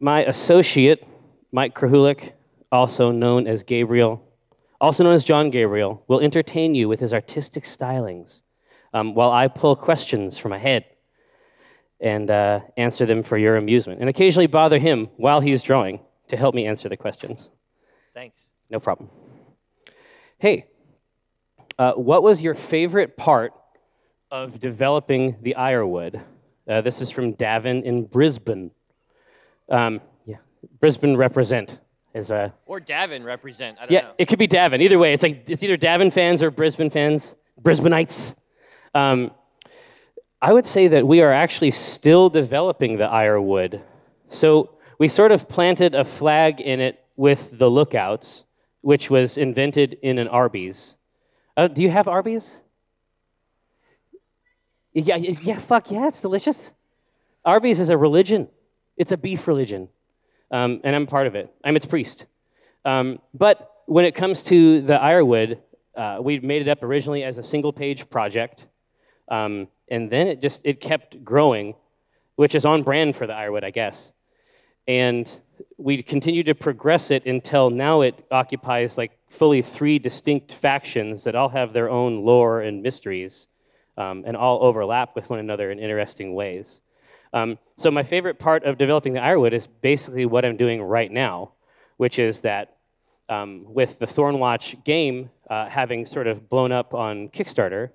my associate, Mike Krahulik, also known as Gabriel, also known as John Gabriel, will entertain you with his artistic stylings um, while I pull questions from my head and uh, answer them for your amusement, and occasionally bother him while he's drawing to help me answer the questions. Thanks. No problem. Hey, uh, what was your favorite part of developing the Ironwood? Uh, this is from Davin in Brisbane. Um, yeah, Brisbane represent is a Or Davin represent. I don't yeah. know. It could be Davin. Either way, it's like it's either Davin fans or Brisbane fans, Brisbaneites. Um, I would say that we are actually still developing the Ironwood. So we sort of planted a flag in it with the Lookouts, which was invented in an Arby's. Uh, do you have Arby's? Yeah, yeah, fuck yeah, it's delicious. Arby's is a religion. It's a beef religion, um, and I'm part of it. I'm its priest. Um, but when it comes to the Ironwood, uh, we made it up originally as a single-page project, um, and then it just it kept growing, which is on brand for the Ironwood, I guess. And we continued to progress it until now it occupies like fully three distinct factions that all have their own lore and mysteries, um, and all overlap with one another in interesting ways. Um, so my favorite part of developing the Ironwood is basically what I'm doing right now, which is that um, with the Thornwatch game uh, having sort of blown up on Kickstarter,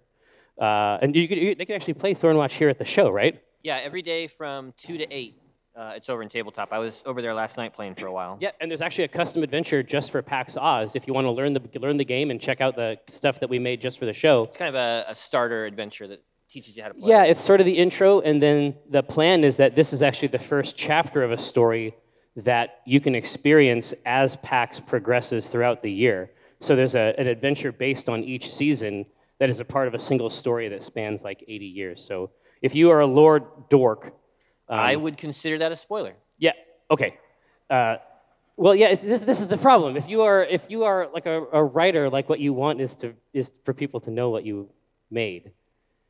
uh, and you could, you, they can actually play Thornwatch here at the show, right? Yeah, every day from 2 to 8, uh, it's over in tabletop. I was over there last night playing for a while. Yeah, and there's actually a custom adventure just for PAX Aus if you want to learn the learn the game and check out the stuff that we made just for the show. It's kind of a, a starter adventure that teaches you how to play. Yeah, it's sort of the intro, and then the plan is that this is actually the first chapter of a story that you can experience as PAX progresses throughout the year. So there's a, an adventure based on each season that is a part of a single story that spans like 80 years. So if you are a Lord Dork, um, I would consider that a spoiler. yeah, okay. Uh, well, yeah, this, this is the problem. If you are if you are like a, a writer, like what you want is to is for people to know what you made.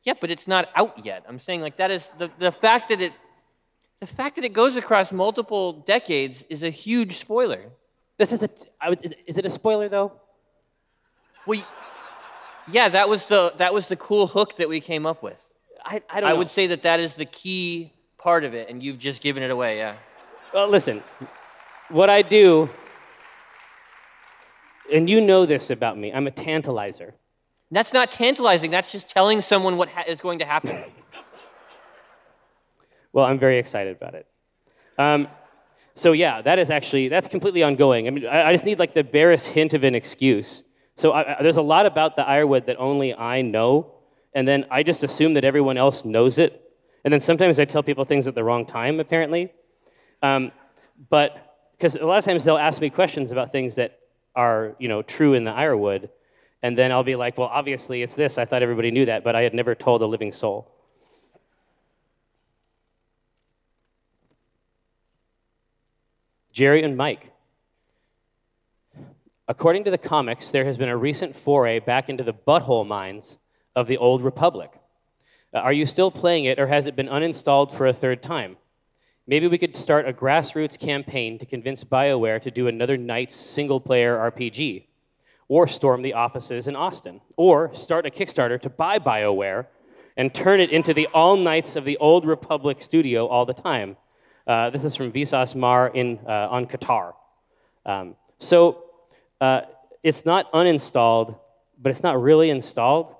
Yeah, but it's not out yet. I'm saying like that is the, the fact that it the fact that it goes across multiple decades is a huge spoiler. This is a. I would, is it a spoiler though? Well, yeah, that was the that was the cool hook that we came up with. I, I don't I would say that that is the key part of it, and you've just given it away. Yeah. Well, listen, what I do, and you know this about me, I'm a tantalizer. That's not tantalizing. That's just telling someone what ha- is going to happen. Well, I'm very excited about it. Um, so yeah, that is actually that's completely ongoing. I mean, I, I just need like the barest hint of an excuse. So I, I, there's a lot about the Ironwood that only I know, and then I just assume that everyone else knows it. And then sometimes I tell people things at the wrong time, apparently. Um, but because a lot of times they'll ask me questions about things that are you know true in the Ironwood, and then I'll be like, well, obviously it's this. I thought everybody knew that, but I had never told a living soul. Jerry and Mike. According to the comics, there has been a recent foray back into the butthole mines of the Old Republic. Uh, are you still playing it, or has it been uninstalled for a third time? Maybe we could start a grassroots campaign to convince BioWare to do another Knights single player RPG, or storm the offices in Austin, or start a Kickstarter to buy BioWare and turn it into the All Knights of the Old Republic studio all the time. Uh, this is from Visas Marr in, uh, on Katarr. Um, so uh, it's not uninstalled, but it's not really installed.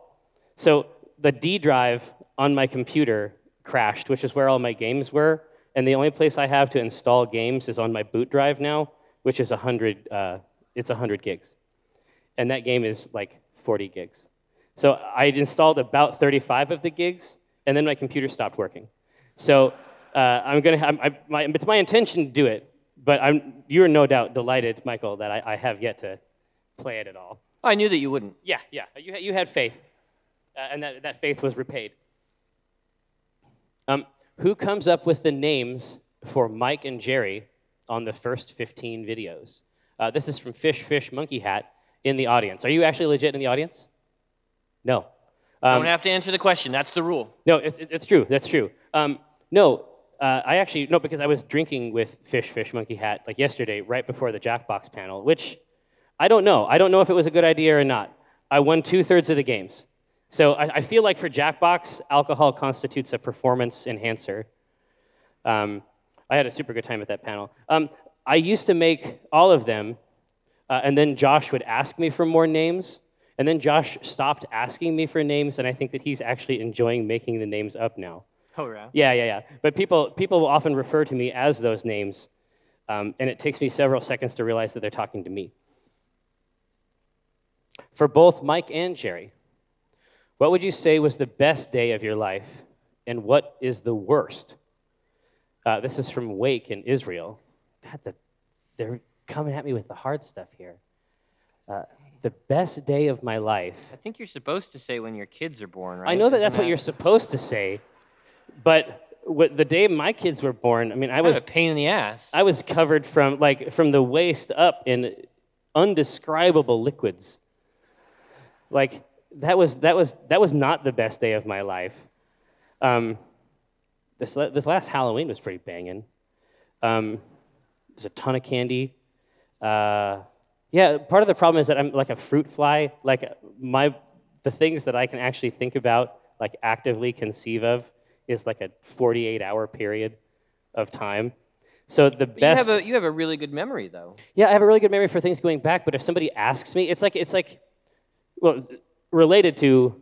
So the D drive on my computer crashed, which is where all my games were. And the only place I have to install games is on my boot drive now, which is 100, uh, it's 100 gigs. And that game is like 40 gigs. So I installed about 35 of the gigs, and then my computer stopped working. So uh, I'm gonna have, I, my, it's my intention to do it, but I'm, you're no doubt delighted, Michael, that I, I have yet to play it at all. I knew that you wouldn't. Yeah, yeah, you, had- you had faith, uh, and that, that faith was repaid. Um, who comes up with the names for Mike and Jerry on the first 15 videos? Uh, this is from Fish Fish Monkey Hat in the audience. Are you actually legit in the audience? No. Um, Don't have to answer the question. That's the rule. no, it's, it's true. That's true. Um, no, Uh, I actually no, because I was drinking with Fish Fish Monkey Hat like yesterday, right before the Jackbox panel, which I don't know. I don't know if it was a good idea or not. I won two thirds of the games, so I, I, feel like for Jackbox, alcohol constitutes a performance enhancer. Um, I had a super good time at that panel. Um, I used to make all of them, uh, and then Josh would ask me for more names. And then Josh stopped asking me for names, and I think that he's actually enjoying making the names up now. Oh, yeah. Yeah, yeah, yeah. But people, people will often refer to me as those names, um, and it takes me several seconds to realize that they're talking to me. For both Mike and Jerry, what would you say was the best day of your life, and what is the worst? Uh, this is from Wake in Israel. God, the, they're coming at me with the hard stuff here. Uh, the best day of my life. I think you're supposed to say when your kids are born, right? I know that Isn't that's that... what you're supposed to say, but what, the day my kids were born, I mean, I was a pain in the ass. I was covered from like from the waist up in undescribable liquids. Like that was that was that was not the best day of my life. Um, this this last Halloween was pretty banging. Um, there's a ton of candy. Uh, yeah, part of the problem is that I'm like a fruit fly. Like my the things that I can actually think about, like actively conceive of, is like a 48 hour period of time. So the but best. You have, a, you have a really good memory, though. Yeah, I have a really good memory for things going back. But if somebody asks me, it's like it's like, well, related to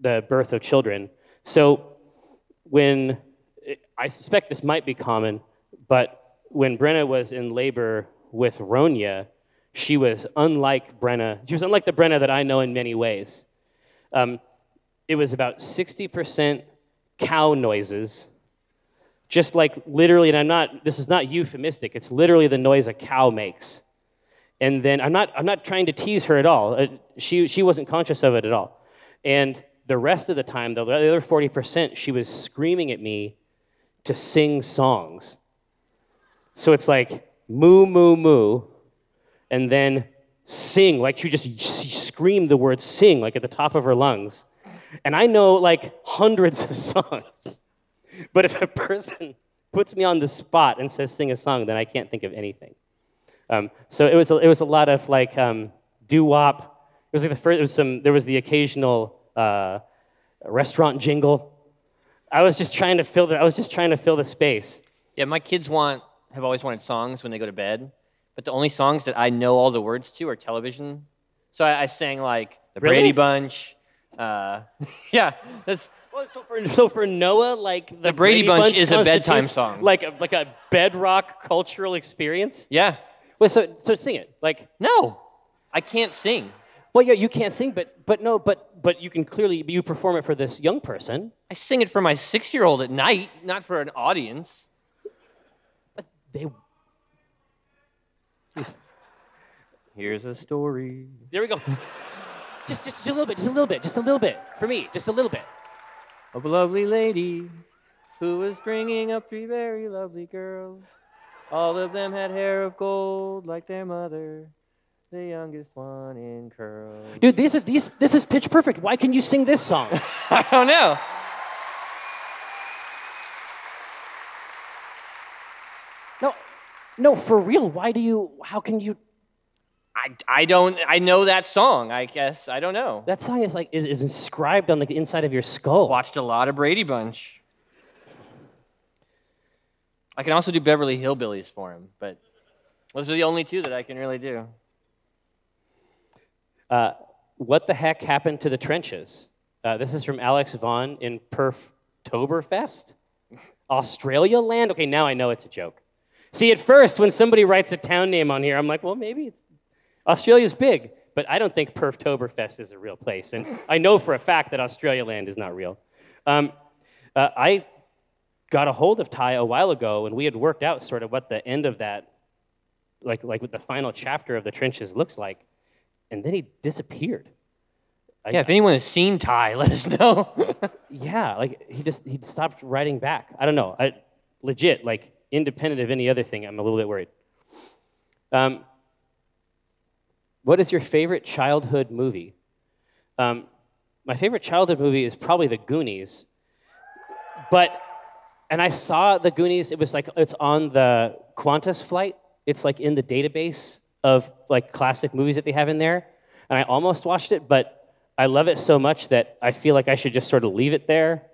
the birth of children. So when I suspect this might be common, but when Brenna was in labor with Ronya, she was unlike Brenna. She was unlike the Brenna that I know in many ways. Um, it was about 60% cow noises, just like literally, and I'm not, this is not euphemistic, it's literally the noise a cow makes. And then I'm not, I'm not trying to tease her at all. Uh, she, she wasn't conscious of it at all. And the rest of the time, the other 40%, she was screaming at me to sing songs. So it's like moo, moo, moo, and then sing, like she just screamed the word sing, like at the top of her lungs. And I know like hundreds of songs. But if a person puts me on the spot and says sing a song, then I can't think of anything. Um, so it was, a, it was a lot of like um, doo wop. It was like the first, it was some, there was the occasional uh, restaurant jingle. I was just trying to fill the, I was just trying to fill the space. Yeah, my kids want, have always wanted songs when they go to bed, but the only songs that I know all the words to are television. So I, I sang like the really? Brady Bunch, uh, yeah, that's. Well, so for so for Noah, like the, the Brady, Brady Bunch, Bunch, is a bedtime song, like a, like a bedrock cultural experience. Yeah. Wait, so so sing it, like no, I can't sing. Well, yeah, you can't sing, but but no, but but you can clearly you perform it for this young person. I sing it for my six-year-old at night, not for an audience. They. Here's a story. There we go. Just, just, just a little bit, just a little bit, just a little bit. For me, just a little bit. Of a lovely lady who was bringing up three very lovely girls. All of them had hair of gold like their mother, the youngest one in curls. Dude, these are these. This is pitch perfect. Why can you sing this song? I don't know. No, no, for real. Why do you? How can you? I, I don't I know that song. I guess I don't know. That song is like is, is inscribed on the inside of your skull. Watched a lot of Brady Bunch. I can also do Beverly Hillbillies for him, but those are the only two that I can really do. Uh, what the heck happened to the trenches? Uh, this is from Alex Vaughn in Perftoberfest, Australia land. Okay, now I know it's a joke. See, at first, when somebody writes a town name on here, I'm like, well, maybe it's Australia's big, but I don't think Perftoberfest is a real place. And I know for a fact that Australia land is not real. Um, uh, I got a hold of Ty a while ago, and we had worked out sort of what the end of that, like, like what the final chapter of the trenches looks like. And then he disappeared. Yeah, I, if anyone has seen Ty, let us know. yeah, like he just he stopped writing back. I don't know. I, legit, like independent of any other thing, I'm a little bit worried. Um, what is your favorite childhood movie? Um, my favorite childhood movie is probably The Goonies, but and I saw the Goonies. It was like it's on the Qantas flight. It's like in the database of like classic movies that they have in there, and I almost watched it, but I love it so much that I feel like I should just sort of leave it there.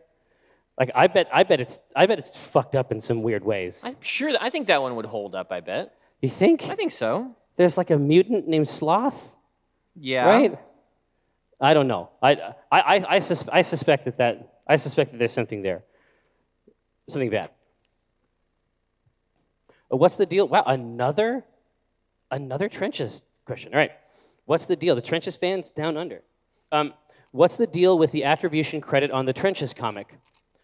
Like I bet, I bet it's, I bet it's fucked up in some weird ways. I'm sure. I think that one would hold up. I bet. You think? I think so. There's like a mutant named Sloth, Yeah. right? I don't know. I, I, I, I, sus- I suspect that that I suspect that there's something there, something bad. Uh, What's the deal? Wow, another, another trenches question. All right, what's the deal? The trenches fans down under. Um, what's the deal with the attribution credit on the trenches comic?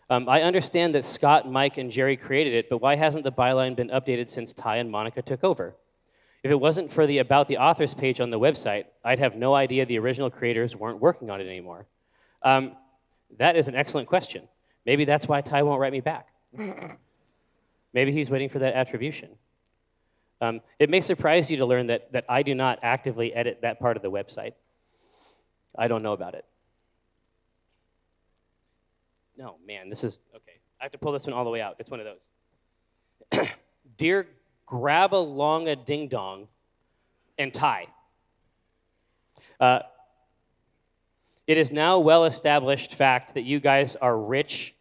Um, I understand that Scott, Mike, and Jerry created it, but why hasn't the byline been updated since Ty and Monica took over? If it wasn't for the About the Authors page on the website, I'd have no idea the original creators weren't working on it anymore. Um, that is an excellent question. Maybe that's why Ty won't write me back. Maybe he's waiting for that attribution. Um, it may surprise you to learn that, that I do not actively edit that part of the website. I don't know about it. No, man, this is okay. I have to pull this one all the way out. It's one of those. Dear Grab along a Ding Dong and tie. Uh, it is now well established fact that you guys are rich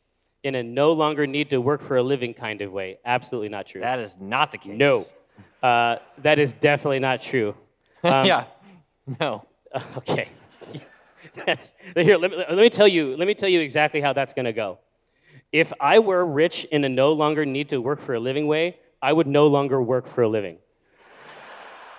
in a no longer need to work for a living kind of way. Absolutely not true. That is not the case. no, uh, that is definitely not true. Um, yeah. No. Okay. Here, let me, let me tell you. Let me tell you exactly how that's going to go. If I were rich in a no longer need to work for a living way, I would no longer work for a living.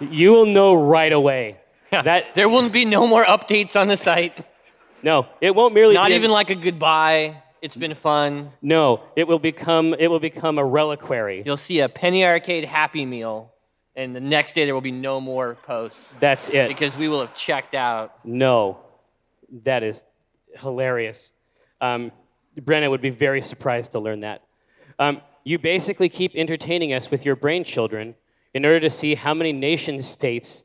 You will know right away. That There will be no more updates on the site. no, it won't merely Not a- even like a goodbye. It's been fun. no. It will become it will become a reliquary. You'll see a Penny Arcade Happy Meal, and the next day there will be no more posts That's it. because we will have checked out. No, that is hilarious. Um, Brenna would be very surprised to learn that. Um, you basically keep entertaining us with your brain children in order to see how many nation states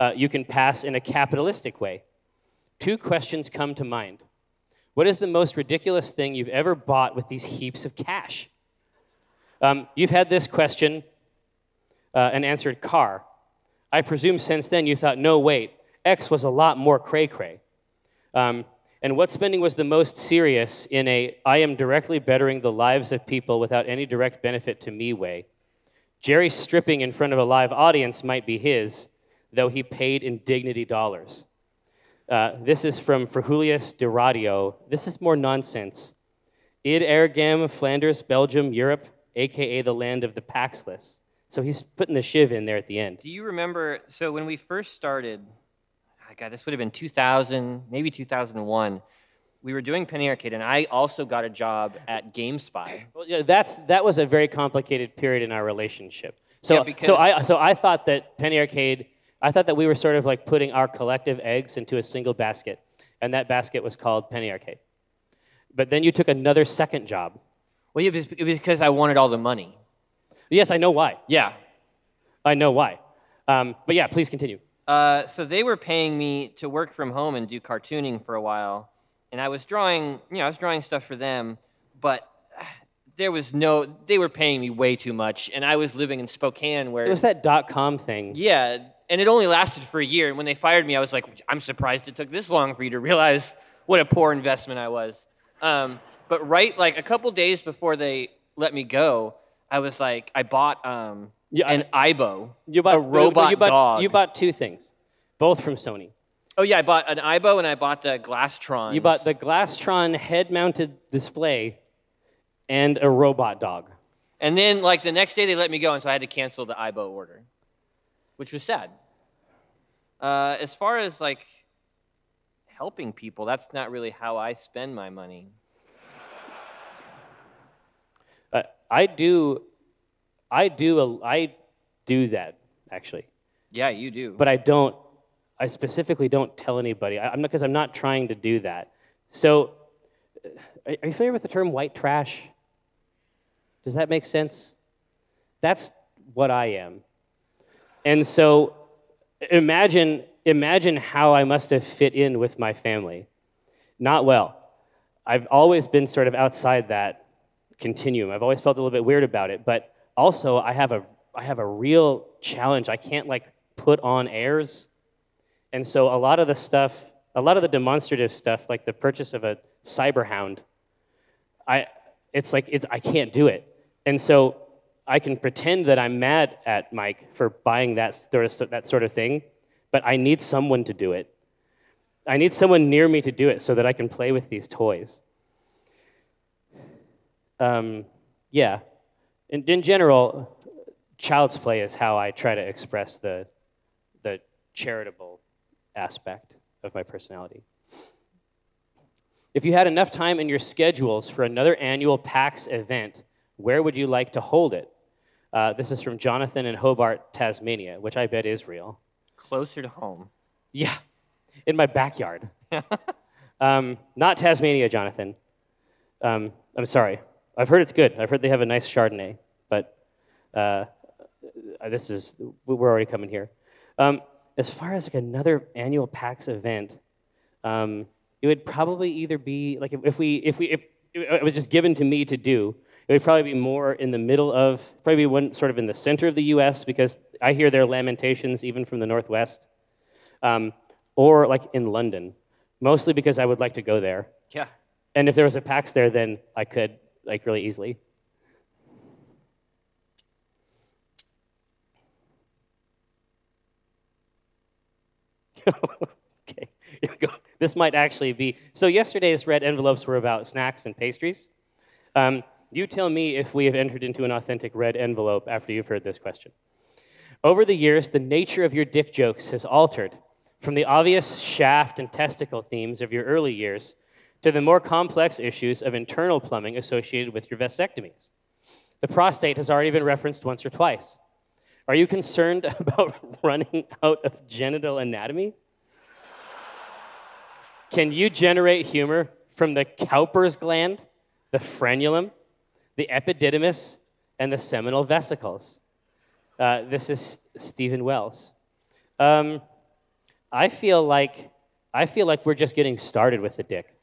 uh, you can pass in a capitalistic way. Two questions come to mind. What is the most ridiculous thing you've ever bought with these heaps of cash? Um, you've had this question uh, and answered car. I presume since then you thought, no, wait, X was a lot more cray cray. Um, and what spending was the most serious in a I am directly bettering the lives of people without any direct benefit to me way? Jerry stripping in front of a live audience might be his, though he paid in dignity dollars. Uh, this is from Ferhulius de Radio. This is more nonsense. Id Ergem, Flanders, Belgium, Europe, aka the land of the Paxless. So he's putting the shiv in there at the end. Do you remember? So when we first started, God, this would have been 2000, maybe 2001. We were doing Penny Arcade, and I also got a job at GameSpy. Well, yeah, that's that was a very complicated period in our relationship. So, Yeah, so I so I thought that Penny Arcade, I thought that we were sort of like putting our collective eggs into a single basket, and that basket was called Penny Arcade. But then you took another second job. Well, it was, it was because I wanted all the money. Yes, I know why. Yeah. I know why. Um, but yeah, please continue. Uh, so they were paying me to work from home and do cartooning for a while, and I was drawing, you know, I was drawing stuff for them, but there was no, they were paying me way too much, and I was living in Spokane where, It was that dot com thing. yeah, and it only lasted for a year. And when they fired me, I was like, I'm surprised it took this long for you to realize what a poor investment I was. Um, but right, like a couple days before they let me go, I was like, I bought um, Yeah, an AIBO, You bought a robot you bought, dog. You bought two things, both from Sony. Oh yeah, I bought an AIBO and I bought the Glasstron. You bought the Glasstron head-mounted display and a robot dog. And then like the next day they let me go, and so I had to cancel the AIBO order, which was sad. Uh, as far as like helping people, that's not really how I spend my money. Uh, I do, I do, a, I do that actually, Yeah, you do. but I don't. I specifically don't tell anybody. I, I'm because I'm not trying to do that. So, uh, are, are you familiar with the term white trash? Does that make sense? That's what I am. And so, imagine imagine how I must have fit in with my family. Not well. I've always been sort of outside that continuum. I've always felt a little bit weird about it, but also I have a I have a real challenge. I can't like put on airs, and so a lot of the stuff, a lot of the demonstrative stuff, like the purchase of a Cyberhound, I it's like it's, I can't do it, and so I can pretend that I'm mad at Mike for buying that sort of, that sort of thing, but I need someone to do it. I need someone near me to do it so that I can play with these toys. Um, yeah. In, in general, child's play is how I try to express the, the charitable aspect of my personality. If you had enough time in your schedules for another annual PAX event, where would you like to hold it? Uh, this is from Jonathan in Hobart, Tasmania, which I bet is real. Closer to home. Yeah, in my backyard. um, not Tasmania, Jonathan. Um, I'm sorry. I've heard it's good. I've heard they have a nice Chardonnay, but uh, this is we're already coming here. Um, as far as like another annual PAX event, um, it would probably either be like if, if we if we if it was just given to me to do, it would probably be more in the middle of, probably one sort of in the center of the U.S. because I hear their lamentations even from the Northwest, um, or like in London, mostly because I would like to go there. Yeah. And if there was a PAX there, then I could like really easily. okay, here we go. This might actually be. So yesterday's red envelopes were about snacks and pastries. Um, you tell me if we have entered into an authentic red envelope after you've heard this question. Over the years, the nature of your dick jokes has altered from the obvious shaft and testicle themes of your early years to the more complex issues of internal plumbing associated with your vasectomies. The prostate has already been referenced once or twice. Are you concerned about running out of genital anatomy? Can you generate humor from the Cowper's gland, the frenulum, the epididymis, and the seminal vesicles. Uh, this is Stephen Wells. Um, I feel like I feel like we're just getting started with the dick.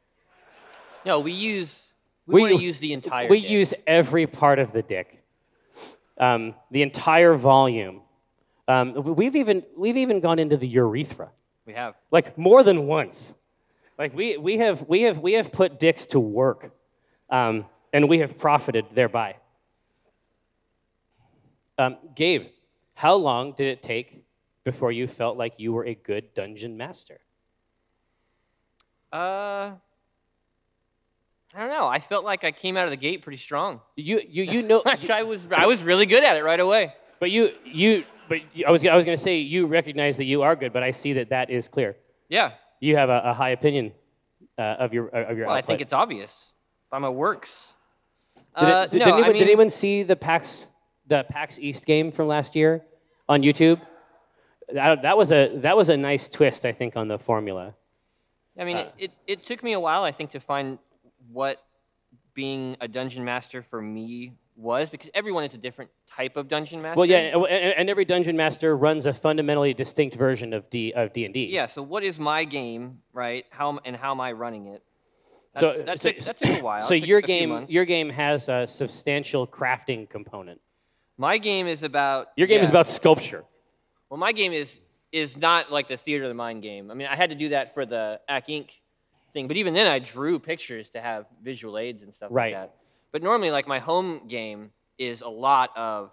No, we use we, we use the entire. We dick. use every part of the dick, um, the entire volume. Um, we've even we've even gone into the urethra. We have like more than once. Like we we have we have we have put dicks to work. Um, and we have profited thereby. Um, Gabe, how long did it take before you felt like you were a good dungeon master? Uh, I don't know. I felt like I came out of the gate pretty strong. You, you, you know, like I was, I was really good at it right away. But you, you, but I was, I was going to say you recognize that you are good, but I see that that is clear. Yeah. You have a, a high opinion uh, of your, of your. Well, output. I think it's obvious by my works. Did, uh, did, no, did, anyone, I mean, did, anyone, see the PAX the PAX East game from last year on YouTube? That, that was a that was a nice twist, I think, on the formula. I mean, uh, it, it took me a while, I think, to find what being a dungeon master for me was because everyone is a different type of dungeon master. Well, yeah, and every dungeon master runs a fundamentally distinct version of D of D and D. Yeah. So, what is my game, right? How and how am I running it? That, so that, took, that took a while. So your game, your game has a substantial crafting component. My game is about. Your game yeah. is about sculpture. Well, my game is is not like the theater of the mind game. I mean, I had to do that for the Acq Inc. thing, but even then, I drew pictures to have visual aids and stuff right. like that. But normally, like my home game is a lot of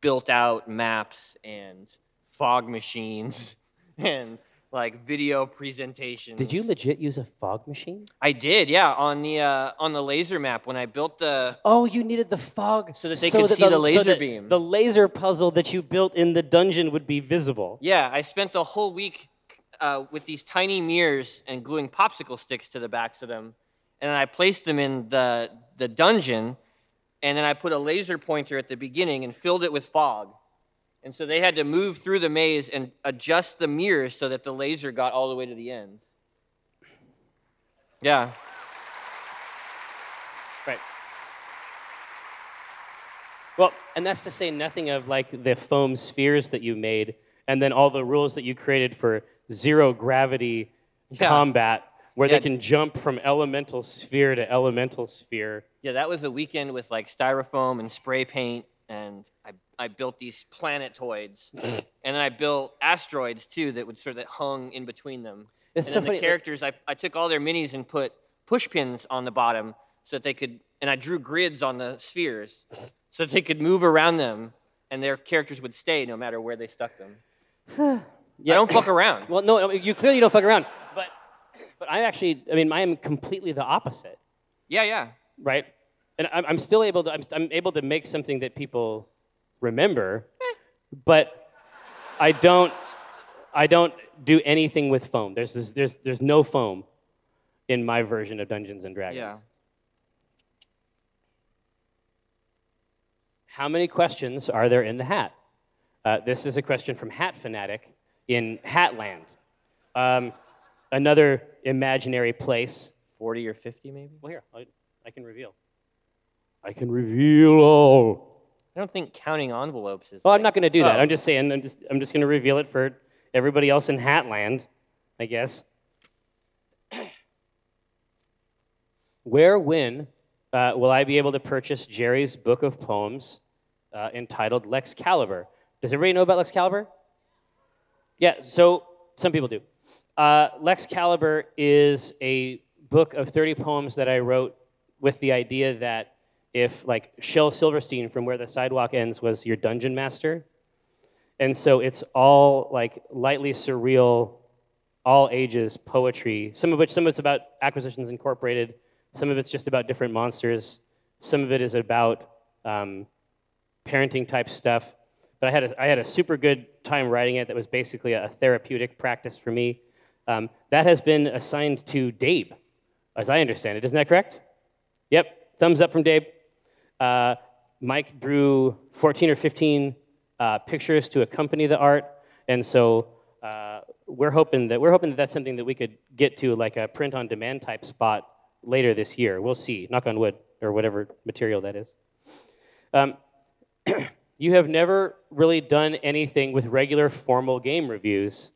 built out maps and fog machines and like video presentations. Did you legit use a fog machine? I did, yeah. On the uh, on the laser map when I built the. Oh, you needed the fog so that they so could that see the, the laser so beam. The laser puzzle that you built in the dungeon would be visible. Yeah, I spent the whole week uh, with these tiny mirrors and gluing popsicle sticks to the backs of them, and then I placed them in the the dungeon, and then I put a laser pointer at the beginning and filled it with fog. And so they had to move through the maze and adjust the mirrors so that the laser got all the way to the end. Yeah. Right. Well, and that's to say nothing of like the foam spheres that you made and then all the rules that you created for zero gravity yeah. combat where yeah. they can jump from elemental sphere to elemental sphere Yeah, that was a weekend with like styrofoam and spray paint, and I, I built these planetoids, and then I built asteroids too that would sort of hung in between them. It's and so then funny. the characters, I, I took all their minis and put push pins on the bottom so that they could, and I drew grids on the spheres so that they could move around them, and their characters would stay no matter where they stuck them. Yeah. I don't fuck around. Well, no, you clearly don't fuck around. But, but I actually, I mean, I am completely the opposite, Yeah, yeah. right? And I'm, I'm still able to, I'm, I'm able to make something that people remember, but I don't, I don't do anything with foam. There's, this, there's, there's no foam in my version of Dungeons and Dragons. Yeah. How many questions are there in the hat? Uh, this is a question from Hat Fanatic in Hatland, um, another imaginary place. 40 or 50 maybe? Well, here, I, I can reveal. I can reveal all. I don't think counting envelopes is. Well, I'm not going to do that. Oh. I'm just saying, I'm just, I'm just going to reveal it for everybody else in Hatland, I guess. Where, when uh, will I be able to purchase Jerry's book of poems uh, entitled Lex Caliber? Does everybody know about Lex Caliber? Yeah, so some people do. Uh, Lex Caliber is a book of 30 poems that I wrote with the idea that if, like, Shel Silverstein from Where the Sidewalk Ends was your dungeon master, and so it's all like lightly surreal, all ages poetry. Some of which, some of it's about Acquisitions Incorporated. Some of it's just about different monsters. Some of it is about um, parenting type stuff. But I had a, I had a super good time writing it. That was basically a therapeutic practice for me. Um, that has been assigned to Dabe, as I understand it. Isn't that correct? Yep. Thumbs up from Dabe. Uh, Mike drew 14 or 15 uh, pictures to accompany the art, and so uh, we're hoping that we're hoping that that's something that we could get to like a print-on-demand type spot later this year. We'll see. Knock on wood, or whatever material that is. Um, you have never really done anything with regular formal game reviews.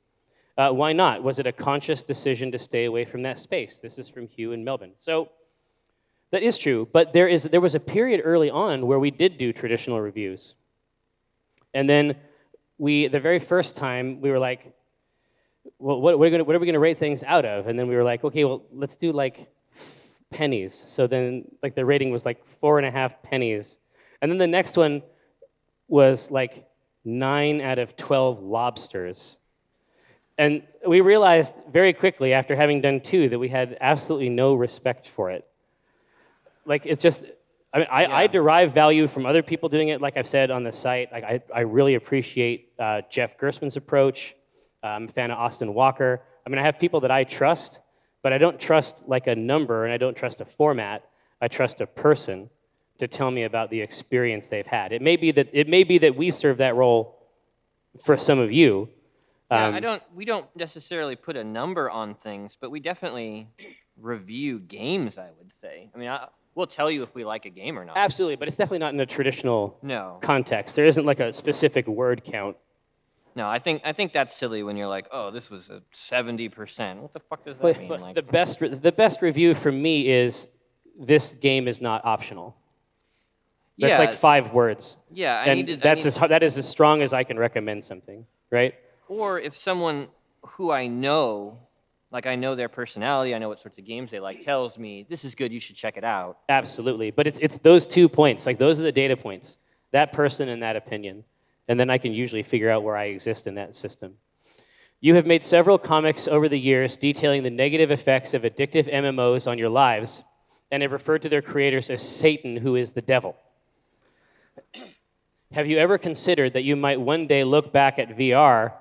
Uh, why not? Was it a conscious decision to stay away from that space? This is from Hugh in Melbourne. So that is true, but there, is, there was a period early on where we did do traditional reviews. And then we, the very first time, we were like, well, what, what, are, gonna, what are we going to rate things out of? And then we were like, okay, well, let's do like pennies. So then, like, the rating was like four and a half pennies. And then the next one was like nine out of 12 lobsters. And we realized very quickly after having done two that we had absolutely no respect for it. Like, it's just, I mean, I, I derive value from other people doing it, like I've said on the site. Like, I, I really appreciate uh, Jeff Gerstmann's approach. I'm a fan of Austin Walker. I mean, I have people that I trust, but I don't trust like a number and I don't trust a format. I trust a person to tell me about the experience they've had. It may be that, it may be that we serve that role for some of you. Yeah, Um, I don't. We don't necessarily put a number on things, but we definitely review games. I would say. I mean, I, we'll tell you if we like a game or not. Absolutely, but it's definitely not in a traditional No, context. There isn't like a specific word count. no. I think I think that's silly when you're like, oh, this was a seventy percent. What the fuck does that But, mean? but like, the best the best review for me is this game is not optional. That's yeah, like five words, yeah. I and needed, I that's need- as that is as strong as I can recommend something, right? or if someone who I know, like I know their personality, I know what sorts of games they like, tells me this is good, you should check it out. Absolutely, but it's it's those two points. Like those are the data points. That person and that opinion, and then I can usually figure out where I exist in that system. You have made several comics over the years detailing the negative effects of addictive MMOs on your lives, and have referred to their creators as Satan, who is the devil. Have you ever considered that you might one day look back at VR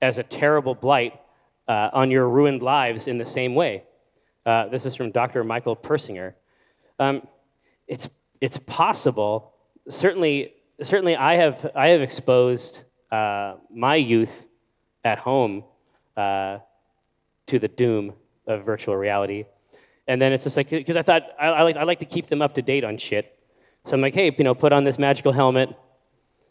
as a terrible blight uh, on your ruined lives in the same way? Uh, this is from Dr. Michael Persinger. Um, it's, it's possible. Certainly, certainly I, have, I have exposed uh, my youth at home uh, to the doom of virtual reality. And then it's just like, because I thought I, I, like, I like to keep them up to date on shit. So I'm like, hey, you know, put on this magical helmet.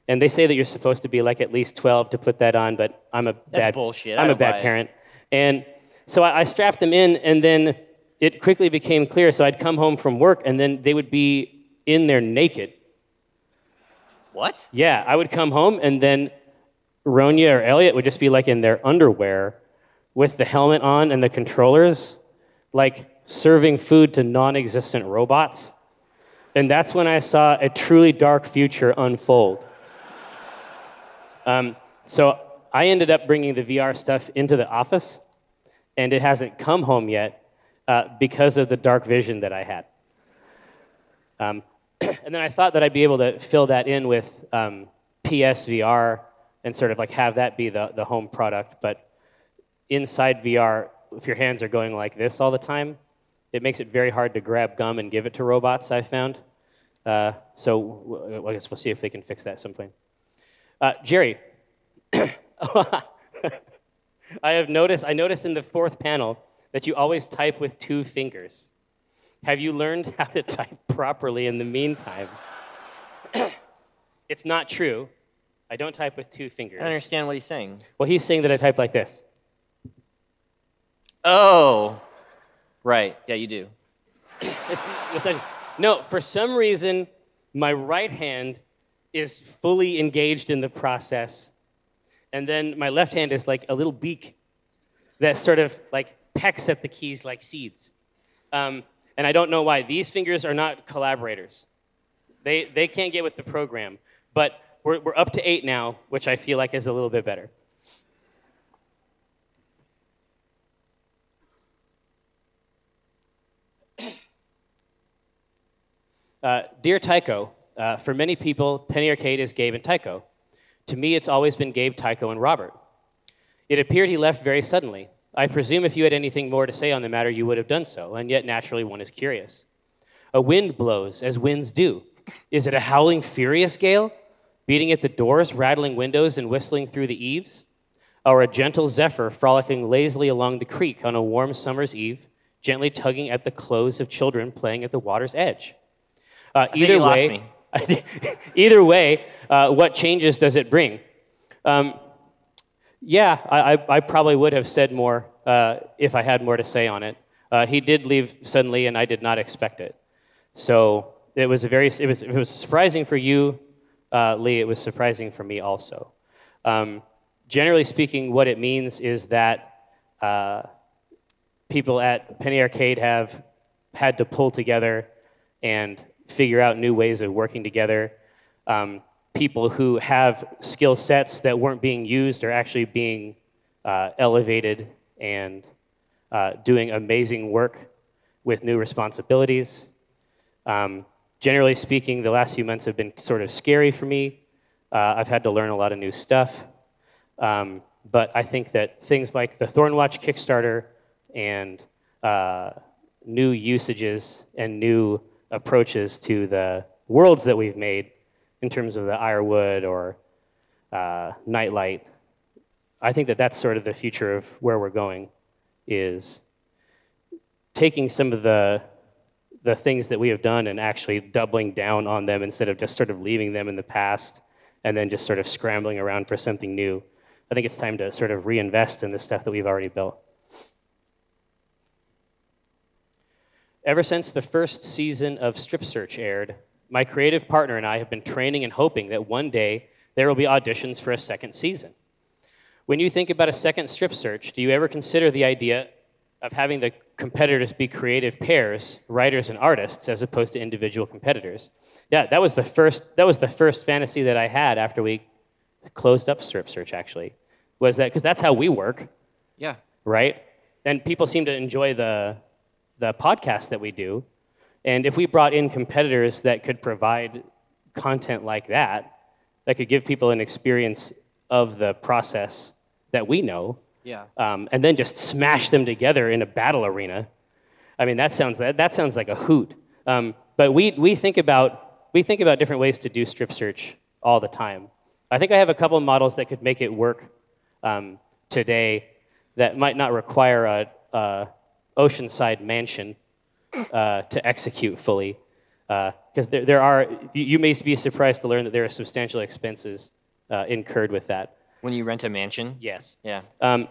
And they say that you're supposed to be like at least 12 to put that on, but I'm a bad bullshit. I I'm a don't buy bad it. parent. And so I, I strapped them in, and then it quickly became clear. So I'd come home from work, and then they would be in there naked. What? Yeah, I would come home, and then Ronya or Elliot would just be like in their underwear with the helmet on and the controllers, like serving food to non existent robots. And that's when I saw a truly dark future unfold. Um, so I ended up bringing the VR stuff into the office, and it hasn't come home yet uh, because of the dark vision that I had. Um, and then I thought that I'd be able to fill that in with um, PSVR and sort of like have that be the, the home product. But inside VR, if your hands are going like this all the time, it makes it very hard to grab gum and give it to robots, I've found. Uh, so I guess we'll see if they can fix that sometime. Uh, Jerry, I have noticed, I noticed in the fourth panel that you always type with two fingers. Have you learned how to type properly in the meantime? it's not true. I don't type with two fingers. I understand what he's saying. Well, he's saying that I type like this. Oh, right. Yeah, you do. It's, it's like, no, for some reason, my right hand is fully engaged in the process, and then my left hand is like a little beak that sort of like pecks at the keys like seeds. Um, and I don't know why. These fingers are not collaborators. They, they can't get with the program. But we're, we're up to eight now, which I feel like is a little bit better. Uh, Dear Tycho, uh, for many people, Penny Arcade is Gabe and Tycho. To me, it's always been Gabe, Tycho, and Robert. It appeared he left very suddenly. I presume if you had anything more to say on the matter, you would have done so, and yet naturally one is curious. A wind blows, as winds do. Is it a howling, furious gale, beating at the doors, rattling windows, and whistling through the eaves? Or a gentle zephyr frolicking lazily along the creek on a warm summer's eve, gently tugging at the clothes of children playing at the water's edge? Uh, either way, either way, uh, what changes does it bring? Um, yeah, I, I, probably would have said more uh, if I had more to say on it. Uh, he did leave suddenly, and I did not expect it. So it was a very it was it was surprising for you, uh, Lee. It was surprising for me also. Um, generally speaking, what it means is that uh, people at Penny Arcade have had to pull together and figure out new ways of working together. Um, people who have skill sets that weren't being used are actually being uh, elevated and uh, doing amazing work with new responsibilities. Um, generally speaking, the last few months have been sort of scary for me. Uh, I've had to learn a lot of new stuff. Um, but I think that things like the Thornwatch Kickstarter and uh, new usages and new approaches to the worlds that we've made in terms of the Ironwood or uh, Nightlight. I think that that's sort of the future of where we're going, is taking some of the the things that we have done and actually doubling down on them instead of just sort of leaving them in the past and then just sort of scrambling around for something new. I think it's time to sort of reinvest in the stuff that we've already built. Ever since the first season of Strip Search aired, my creative partner and I have been training and hoping that one day there will be auditions for a second season. When you think about a second strip search, do you ever consider the idea of having the competitors be creative pairs, writers and artists, as opposed to individual competitors? Yeah, that was the first. That was the first fantasy that I had after we closed up strip search. Actually, was that because that's how we work. Yeah. Right. And people seem to enjoy the the podcast that we do, and if we brought in competitors that could provide content like that, that could give people an experience of the process that we know, yeah. um, and then just smash them together in a battle arena, I mean, that sounds, that, that sounds like a hoot. Um, but we, we, think about, we think about different ways to do strip search all the time. I think I have a couple of models that could make it work um, today that might not require a, a oceanside mansion uh, to execute fully. Because uh, there, there are, you, you, may be surprised to learn that there are substantial expenses uh, incurred with that. When you rent a mansion? Yes. Yeah. Um,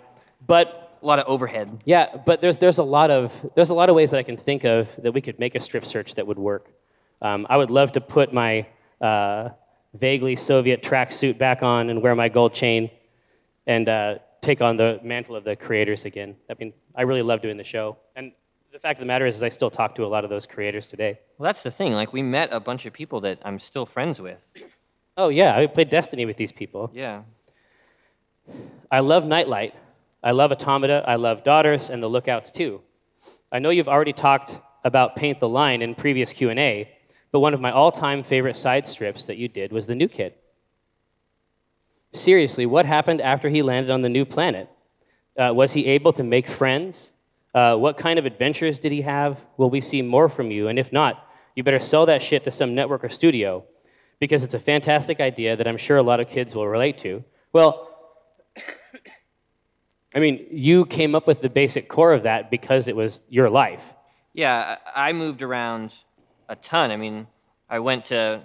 but a lot of overhead. Yeah, but there's there's a lot of there's a lot of ways that I can think of that we could make a strip search that would work. Um, I would love to put my uh, vaguely Soviet tracksuit back on and wear my gold chain, and uh, take on the mantle of the creators again. I mean, I really love doing the show, and the fact of the matter is, is I still talk to a lot of those creators today. Well, that's the thing. Like, we met a bunch of people that I'm still friends with. Oh yeah, I played Destiny with these people. Yeah. I love Nightlight. I love Automata. I love Daughters and the Lookouts too. I know you've already talked about Paint the Line in previous Q&A, but one of my all-time favorite side strips that you did was The New Kid. Seriously, what happened after he landed on the new planet? Uh, was he able to make friends? Uh, what kind of adventures did he have? Will we see more from you? And if not, you better sell that shit to some network or studio because it's a fantastic idea that I'm sure a lot of kids will relate to. Well, I mean, you came up with the basic core of that because it was your life. Yeah, I I moved around a ton. I mean, I went to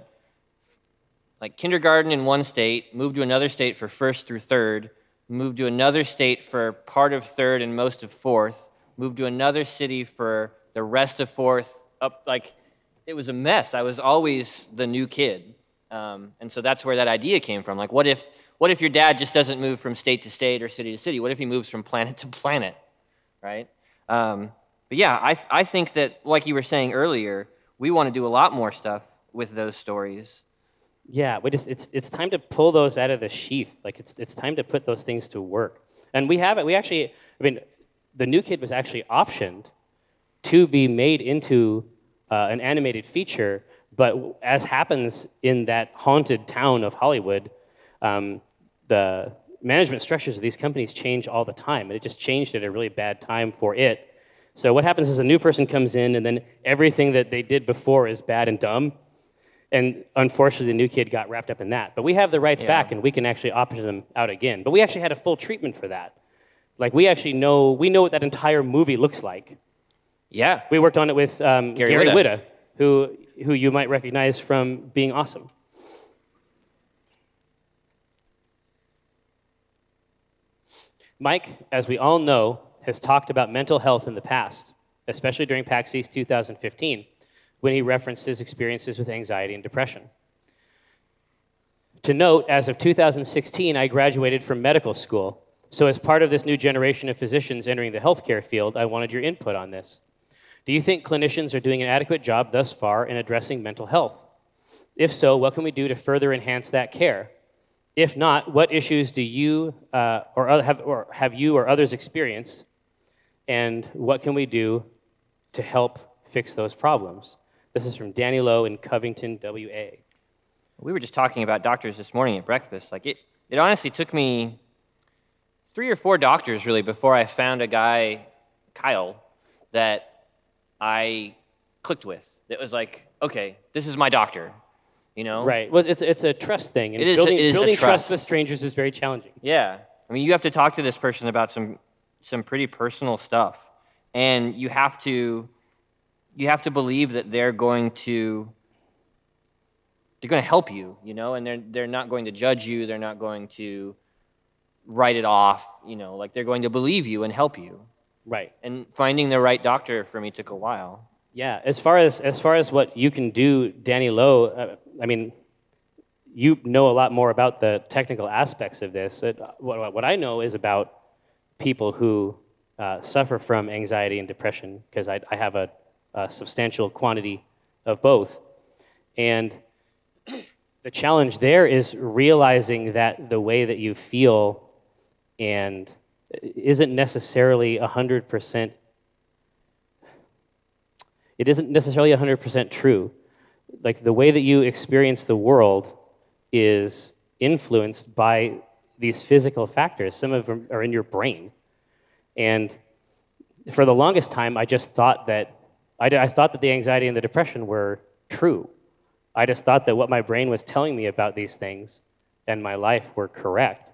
like kindergarten in one state, moved to another state for first through third, moved to another state for part of third and most of fourth, moved to another city for the rest of fourth, up like it was a mess. I was always the new kid. Um, and so that's where that idea came from. Like, what if, what if your dad just doesn't move from state to state or city to city? What if he moves from planet to planet, right? Um, but yeah, I, I think that, like you were saying earlier, we want to do a lot more stuff with those stories. Yeah, we just it's it's time to pull those out of the sheath. Like it's it's time to put those things to work. And we have it. We actually, I mean, the new kid was actually optioned to be made into uh, an animated feature. But as happens in that haunted town of Hollywood, um, the management structures of these companies change all the time, and it just changed at a really bad time for it. So what happens is a new person comes in, and then everything that they did before is bad and dumb. And unfortunately, the new kid got wrapped up in that. But we have the rights Yeah. back, and we can actually opt them out again. But we actually had a full treatment for that. Like we actually know we know what that entire movie looks like. Yeah. We worked on it with um, Gary Gary. Whitta, who who you might recognize from being awesome. Mike, as we all know, has talked about mental health in the past, especially during PAX East 2015, when he referenced his experiences with anxiety and depression. To note, as of 2016, I graduated from medical school. So, as part of this new generation of physicians entering the healthcare field, I wanted your input on this. Do you think clinicians are doing an adequate job thus far in addressing mental health? If so, what can we do to further enhance that care? If not, what issues do you uh, or, have, or have you or others experienced, and what can we do to help fix those problems? This is from Danny Lowe in Covington, WA. We were just talking about doctors this morning at breakfast. Like it, it honestly took me three or four doctors really before I found a guy, Kyle, that I clicked with. That was like, okay, this is my doctor. You know? Right. Well, it's, it's a trust thing. And It is- building, it is building trust trust. with strangers is very challenging. Yeah. I mean, you have to talk to this person about some some pretty personal stuff, and you have to you have to believe that they're going to they're going to help you, you know, and they're they're not going to judge you. They're not going to write it off, you know, like they're going to believe you and help you. Right. And finding the right doctor for me took a while. Yeah. As far as as far as what you can do, Danny Lowe. Uh, I mean, you know a lot more about the technical aspects of this. It, what, what I know is about people who uh, suffer from anxiety and depression because I, I have a, a substantial quantity of both, and the challenge there is realizing that the way that you feel and isn't necessarily 100% it isn't necessarily 100% true. Like the way that you experience the world is influenced by these physical factors. Some of them are in your brain. And for the longest time i just thought that I, I thought that the anxiety and the depression were true I just thought that what my brain was telling me about these things and my life were correct.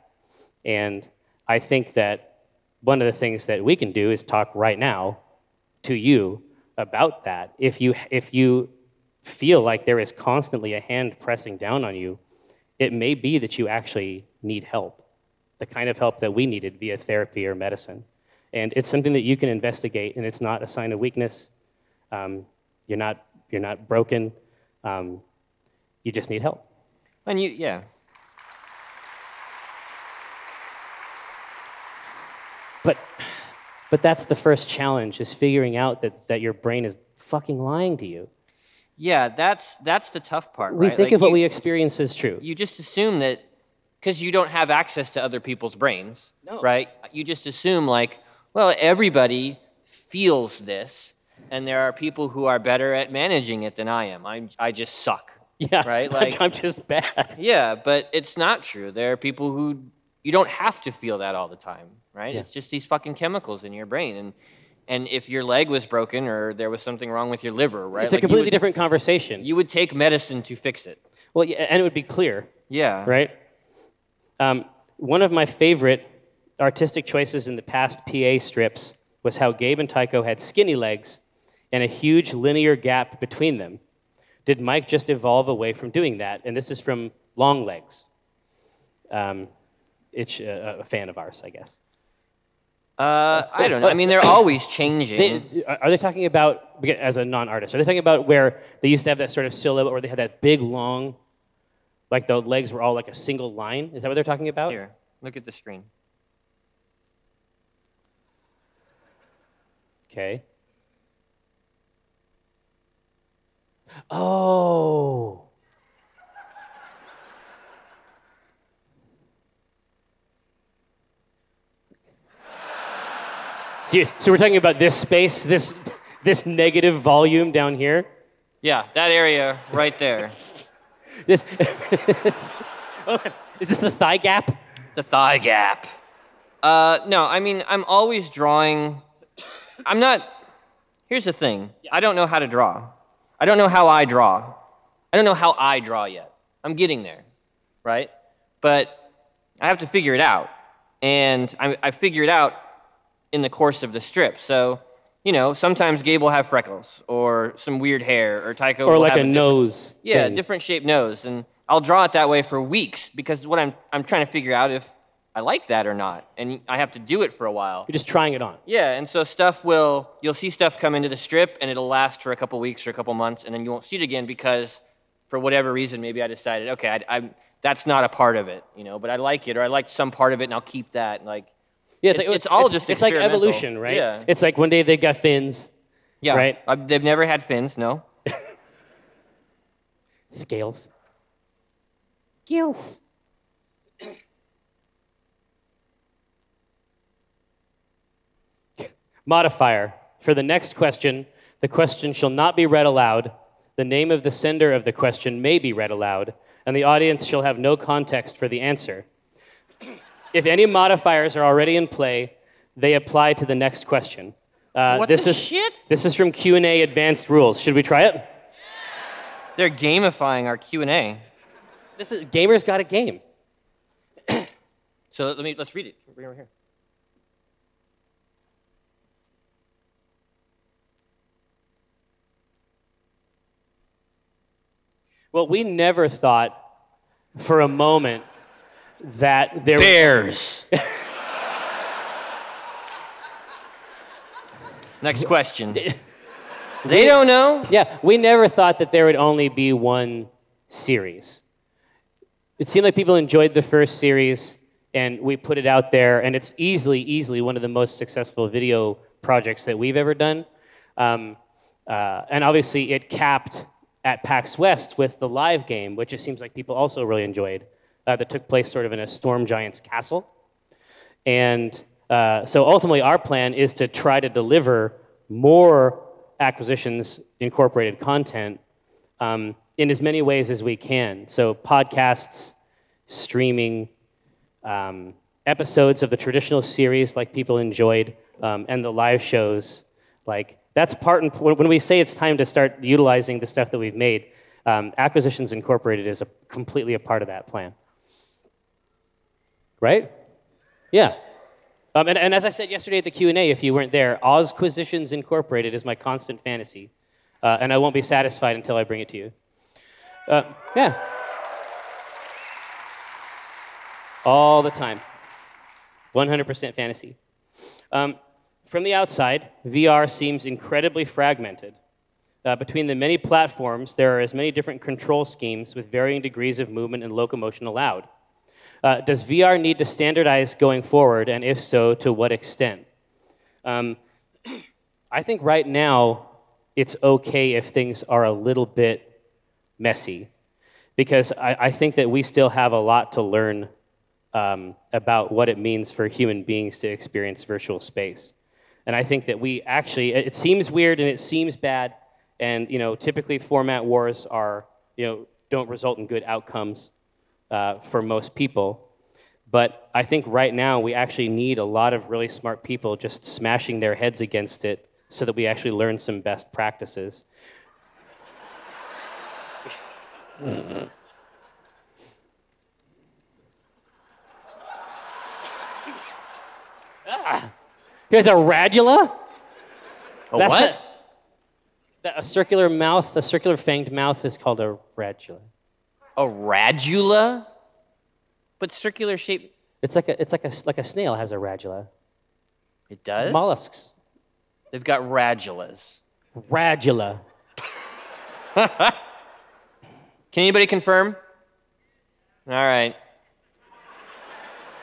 And I think that one of the things that we can do is talk right now to you about that. If you, if you feel like there is constantly a hand pressing down on you, it may be that you actually need help, the kind of help that we needed via therapy or medicine. And it's something that you can investigate, and it's not a sign of weakness. Um, you're, not, you're not broken. Um, you just need help. And you, yeah. But, but that's the first challenge is figuring out that, that your brain is fucking lying to you. Yeah, that's that's the tough part. We right? think Like, of what you- we experience as true. you just assume that because you don't have access to other people's brains, No. right? You just assume like, well, everybody feels this, and there are people who are better at managing it than I am. I'm I just suck. yeah, right, like- I'm just bad. Yeah, but it's not true. There are people who you don't have to feel that all the time, right? Yeah. It's just these fucking chemicals in your brain, and and if your leg was broken or there was something wrong with your liver, right? It's a like, you completely would- different conversation. You would take medicine to fix it. well, yeah, and it would be clear, Yeah. right? Um, one of my favorite artistic choices in the past PA strips was how Gabe and Tycho had skinny legs and a huge linear gap between them. Did Mike just evolve away from doing that? And this is from Long Legs. Um, it's uh, a fan of ours, I guess. Uh, I don't know. I mean, they're always changing. They, are they talking about, as a non artist, are they talking about where they used to have that sort of silhouette where they had that big, long, like the legs were all like a single line? Is that what they're talking about? Here, look at the screen. Okay. Oh. So we're talking about this space, this this negative volume down here. Yeah, that area right there. This, is this the thigh gap? the thigh gap. Uh, no, I mean, I'm always drawing. I'm not. Here's the thing I don't know how to draw. I don't know how I draw. I don't know how I draw yet. I'm getting there, right? But I have to figure it out. And I, I figure it out in the course of the strip. So, you know, sometimes Gabe will have freckles or some weird hair, or Tycho Or will like have a different- nose? yeah, thing? different shaped nose, and I'll draw it that way for weeks because what I'm I'm trying to figure out if I like that or not, and I have to do it for a while. You're just trying it on. Yeah, and so stuff will you'll see stuff come into the strip, and it'll last for a couple weeks or a couple months, and then you won't see it again because for whatever reason, maybe I decided, okay, I, I that's not a part of it, you know, but I like it or I liked some part of it, and I'll keep that. Like, Yeah, It's- it's all just it's like evolution, right? Yeah. It's like one day they got fins, yeah, Right. I, they've never had fins, no. scales. Gills. Modifier. For the next question, the question shall not be read aloud. The name of the sender of the question may be read aloud, and the audience shall have no context for the answer. If any modifiers are already in play, they apply to the next question. Uh, What this the is, shit? This is from Q&A Advanced Rules. Should we try it? They're gamifying our Q and A. This is Gamers Got a Game. So let me let's read it. Bring it over here. Well, we never thought for a moment that there Bears. Next question. They don't know. Yeah, we never thought that there would only be one series. It seemed like people enjoyed the first series, and we put it out there, and it's easily, easily one of the most successful video projects that we've ever done. Um, uh, and obviously, it capped at PAX West with the live game, which it seems like people also really enjoyed, uh, that took place sort of in a Storm Giant's castle. And uh, so ultimately, our plan is to try to deliver more acquisitions incorporated content um, in as many ways as we can. So, podcasts, streaming, um, episodes of the traditional series like people enjoyed, um, and the live shows. Like, that's part and when we say it's time to start utilizing the stuff that we've made, um, Acquisitions Incorporated is a, completely a part of that plan. Right? Yeah. Um, and, and as I said yesterday at the Q&A, if you weren't there, Ozquisitions Incorporated is my constant fantasy. Uh, and I won't be satisfied until I bring it to you. Uh, yeah. All the time. 100% fantasy. Um, From the outside, VR seems incredibly fragmented. Uh, between the many platforms, there are as many different control schemes with varying degrees of movement and locomotion allowed. Uh, does VR need to standardize going forward, and if so, to what extent? Um, I think right now it's okay if things are a little bit messy, because I, I think that we still have a lot to learn um, about what it means for human beings to experience virtual space. And I think that we actually, it seems weird and it seems bad, and you know, typically format wars are, you know, don't result in good outcomes uh, for most people. But I think right now we actually need a lot of really smart people just smashing their heads against it so that we actually learn some best practices. Here's a radula. A That's what? the- a circular mouth, a circular fanged mouth is called a radula. A radula? But circular shape. It's like a, it's like a, like a snail has a radula. It does? Mollusks. They've got radulas. Radula. Can anybody confirm? All right.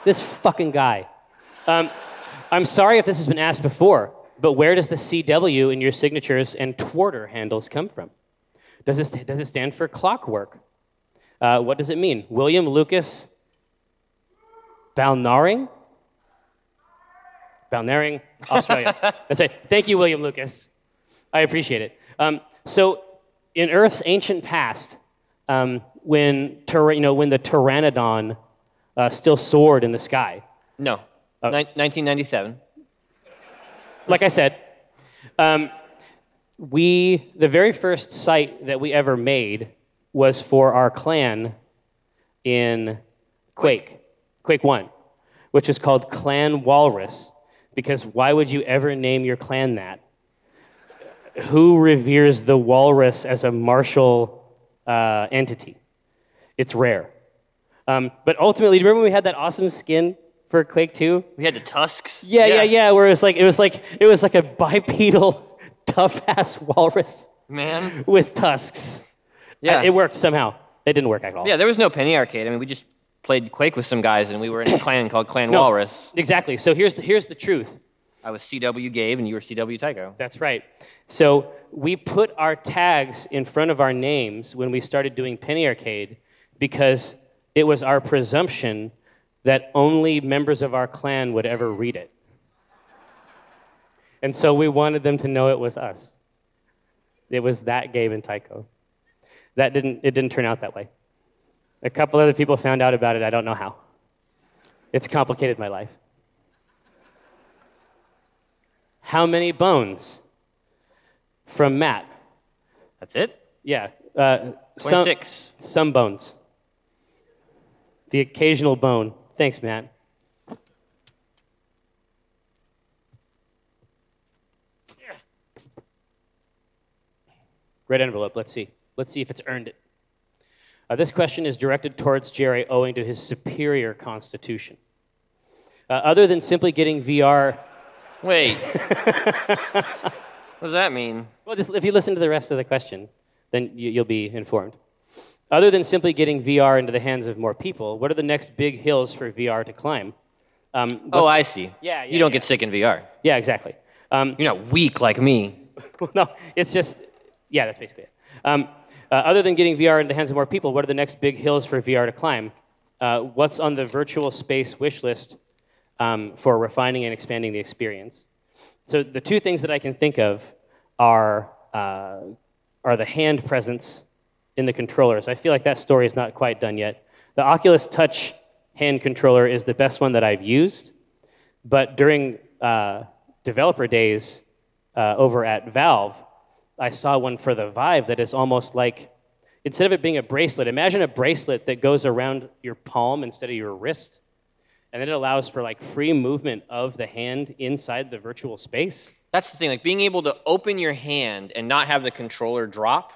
This fucking guy. Um, I'm sorry if this has been asked before, but where does the CW in your signatures and Twitter handles come from? Does it, does it stand for clockwork? Uh, what does it mean? William Lucas Balnarring? Balnarring, Australia. That's it. Thank you, William Lucas. I appreciate it. Um, so, in Earth's ancient past, um, when, you know, when the pteranodon uh, still soared in the sky, No. Nin- 1997. like I said, um, we the very first site that we ever made was for our clan in Quake, Quake One, which is called Clan Walrus. Because why would you ever name your clan that? Who reveres the walrus as a martial uh, entity? It's rare. Um, but ultimately, do you remember when we had that awesome skin for Quake 2? We had the tusks. Yeah, yeah, yeah. Where it was like it was like it was like a bipedal, tough ass walrus Man. with tusks. Yeah. It worked somehow. It didn't work at all. Yeah, there was no penny arcade. I mean, we just played Quake with some guys, and we were in a clan called Clan No, Walrus. Exactly. So here's the, here's the truth. I was CW Gabe, and you were CW Tycho. That's right. So we put our tags in front of our names when we started doing Penny Arcade because it was our presumption that only members of our clan would ever read it. And so we wanted them to know it was us. It was that Gabe and Tycho. That didn't, it didn't turn out that way. A couple other people found out about it. I don't know how. It's complicated my life. How many bones? From Matt. That's it? Yeah. Uh, some, 26. some bones. The occasional bone. Thanks, Matt. Red envelope. Let's see. Let's see if it's earned it. Uh, this question is directed towards Jerry owing to his superior constitution. Uh, other than simply getting VR, Wait. what does that mean? well, just if you listen to the rest of the question, then you, you'll be informed. Other than simply getting VR into the hands of more people, what are the next big hills for VR to climb? Um, Oh, I see. Yeah, yeah, You don't yeah. get sick in VR. yeah, exactly. Um, You're not weak like me. no, it's just, yeah, that's basically it. Um, uh, other than getting VR into the hands of more people, what are the next big hills for VR to climb? Uh, what's on the virtual space wish list um, for refining and expanding the experience? So the two things that I can think of are, uh, are the hand presence in the controllers. I feel like that story is not quite done yet. The Oculus Touch hand controller is the best one that I've used, but during uh, developer days uh, over at Valve, I saw one for the Vive that is almost like, instead of it being a bracelet, imagine a bracelet that goes around your palm instead of your wrist, and then it allows for like free movement of the hand inside the virtual space. That's the thing, like being able to open your hand and not have the controller drop.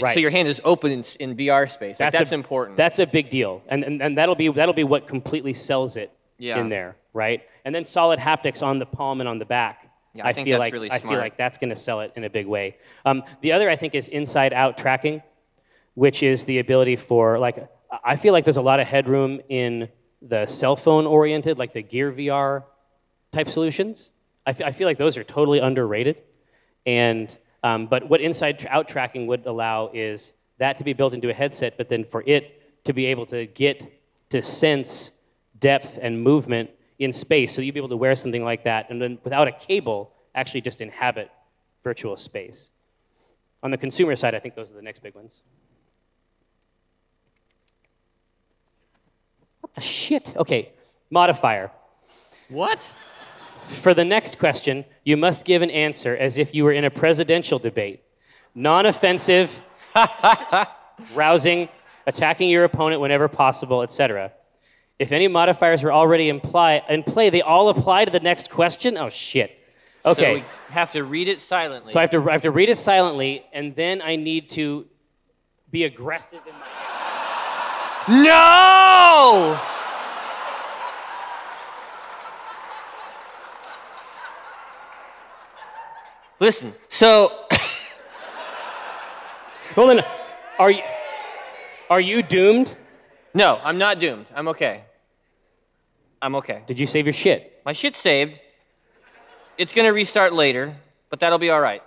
But Right. so your hand is open in, in VR space. Like, that's a- important. That's a big deal, and, and, and that'll be that'll be what completely sells it Yeah. in there, right? And then solid haptics on the palm and on the back. Yeah, I think feel that's like really I feel like that's going to sell it in a big way. Um, the other I think is inside out tracking, which is the ability for like I feel like there's a lot of headroom in the cell phone oriented, like the Gear VR type solutions. I fe- I feel like those are totally underrated. And um, but what inside out tracking would allow is that to be built into a headset, but then for it to be able to get to sense depth and movement in space, so you'd be able to wear something like that, and then without a cable, actually just inhabit virtual space. On the consumer side, I think those are the next big ones. What the shit? Okay, modifier. What? For the next question, you must give an answer as if you were in a presidential debate. Non offensive, rousing, attacking your opponent whenever possible, etc. If any modifiers were already imply, in play, they all apply to the next question? Oh, shit. So Okay. we have to read it silently. So I have, to, I have to read it silently, and then I need to be aggressive in my answer. no! Listen, so Well, then, are you, are you doomed? no, I'm not doomed. I'm okay. I'm okay. Did you save your shit? My shit's saved. It's gonna restart later, but that'll be all right.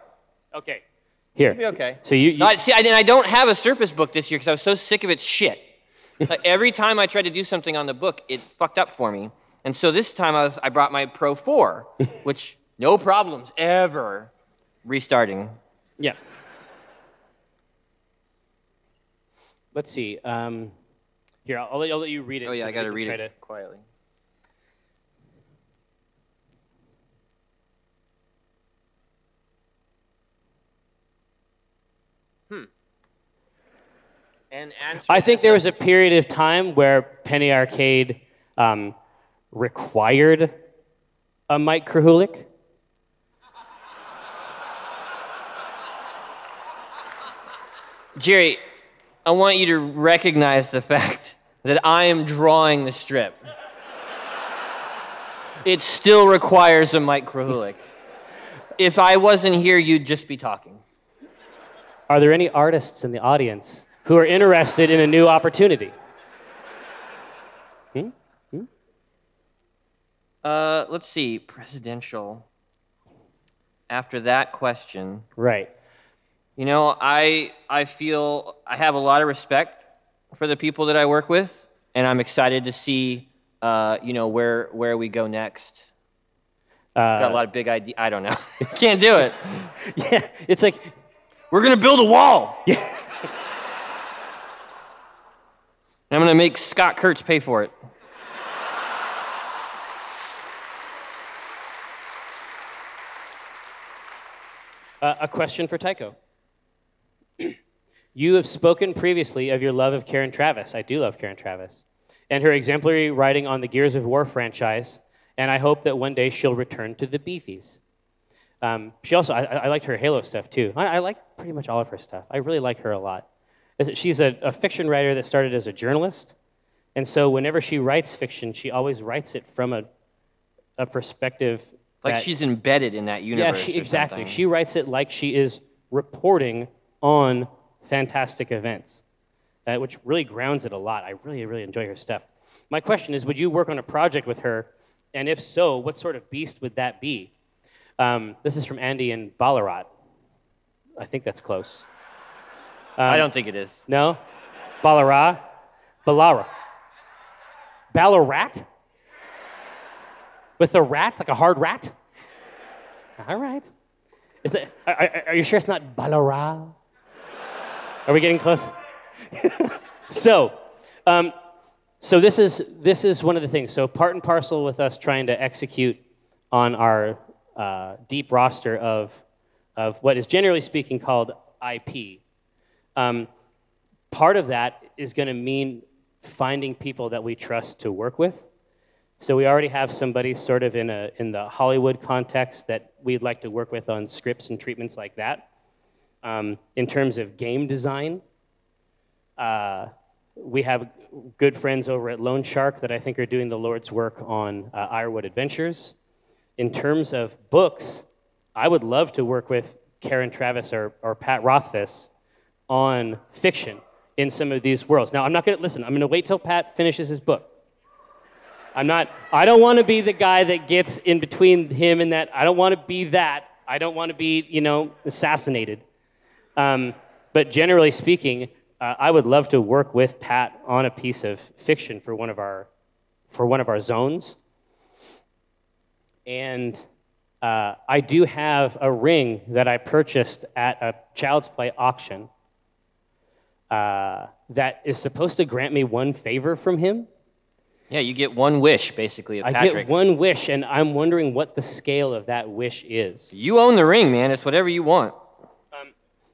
Okay. Here. It'll be okay. So you, you No, I, see, I, and I don't have a Surface book this year because I was so sick of its shit. like every time I tried to do something on the book, it fucked up for me. And so this time I was I brought my Pro 4, which no problems ever restarting. Yeah. Let's see. Um, here, I'll, I'll let- I'll let you read it. Oh yeah, so I got to read it quietly. Hmm. And I think there was a period of time where Penny Arcade um, required a Mike Krahulik. Jerry, I want you to recognize the fact that I am drawing the strip. It still requires a Mike Krahulik. If I wasn't here, you'd just be talking. Are there any artists in the audience who are interested in a new opportunity? Hmm. Uh, let's see, presidential. After that question, Right. You know, I I feel I have a lot of respect for the people that I work with, and I'm excited to see, uh, you know, where where we go next. Got a Uh, lot of big ideas. I don't know. Can't do it. yeah, it's like, We're gonna build a wall. yeah. And I'm gonna make Scott Kurtz pay for it. Uh, a question for Tycho. You have spoken previously of your love of Karen Traviss. I do love Karen Traviss. And her exemplary writing on the Gears of War franchise, and I hope that one day she'll return to the Beefies. Um, she also, I, I liked her Halo stuff too. I, I like pretty much all of her stuff. I really like her a lot. She's a, a fiction writer that started as a journalist, and so whenever she writes fiction, she always writes it from a, a perspective Like that- she's embedded in that yeah, universe. she, or exactly. something. She writes it like she is reporting on fantastic events, uh, which really grounds it a lot. I really, really enjoy her stuff. My question is would you work on a project with her? And if so, what sort of beast would that be? Um, this is from Andy in Ballarat. I think that's close. I don't think it is. No? Ballarat? Ballara. Ballarat? With a rat, like a hard rat? All right. Is it, are, are- are you sure it's not Ballarat? Are we getting close? so, um, so this is this is one of the things. So part and parcel with us trying to execute on our uh, deep roster of of what is generally speaking called IP. Um, part of that is going to mean finding people that we trust to work with. So we already have somebody sort of in a in the Hollywood context that we'd like to work with on scripts and treatments like that. Um, in terms of game design, uh, we have good friends over at Lone Shark that I think are doing the Lord's work on uh, Ironwood Adventures. In terms of books, I would love to work with Karen Traviss or, or Pat Rothfuss on fiction in some of these worlds. Now, I'm not going to listen. I'm going to wait till Pat finishes his book. I'm not. I don't want to be the guy that gets in between him and that. I don't want to be that. I don't want to be, you know, assassinated. Um, but generally speaking, uh, I would love to work with Pat on a piece of fiction for one of our for one of our zones. And uh, I do have a ring that I purchased at a Child's Play auction uh, that is supposed to grant me one favor from him. Yeah, you get one wish basically of I Patrick. get one wish, and I'm wondering what the scale of that wish is. You own the ring, man. It's whatever you want.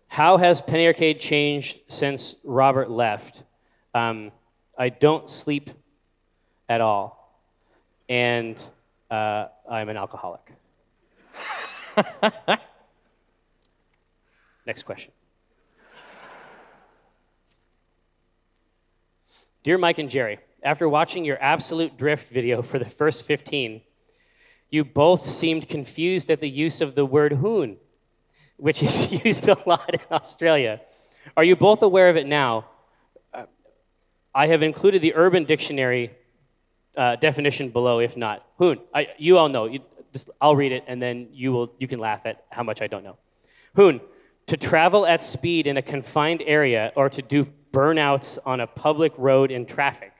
How has Penny Arcade changed since Robert left? Um, I don't sleep at all, and uh, I'm an alcoholic. Next question. Dear Mike and Jerry, after watching your absolute drift video for the first 15, you both seemed confused at the use of the word hoon, which is used a lot in Australia. Are you both aware of it now? Uh, I have included the Urban Dictionary uh, definition below, if not. Hoon. I, you all know. You, just, I'll read it, and then you, will, you can laugh at how much I don't know. Hoon. To travel at speed in a confined area or to do burnouts on a public road in traffic.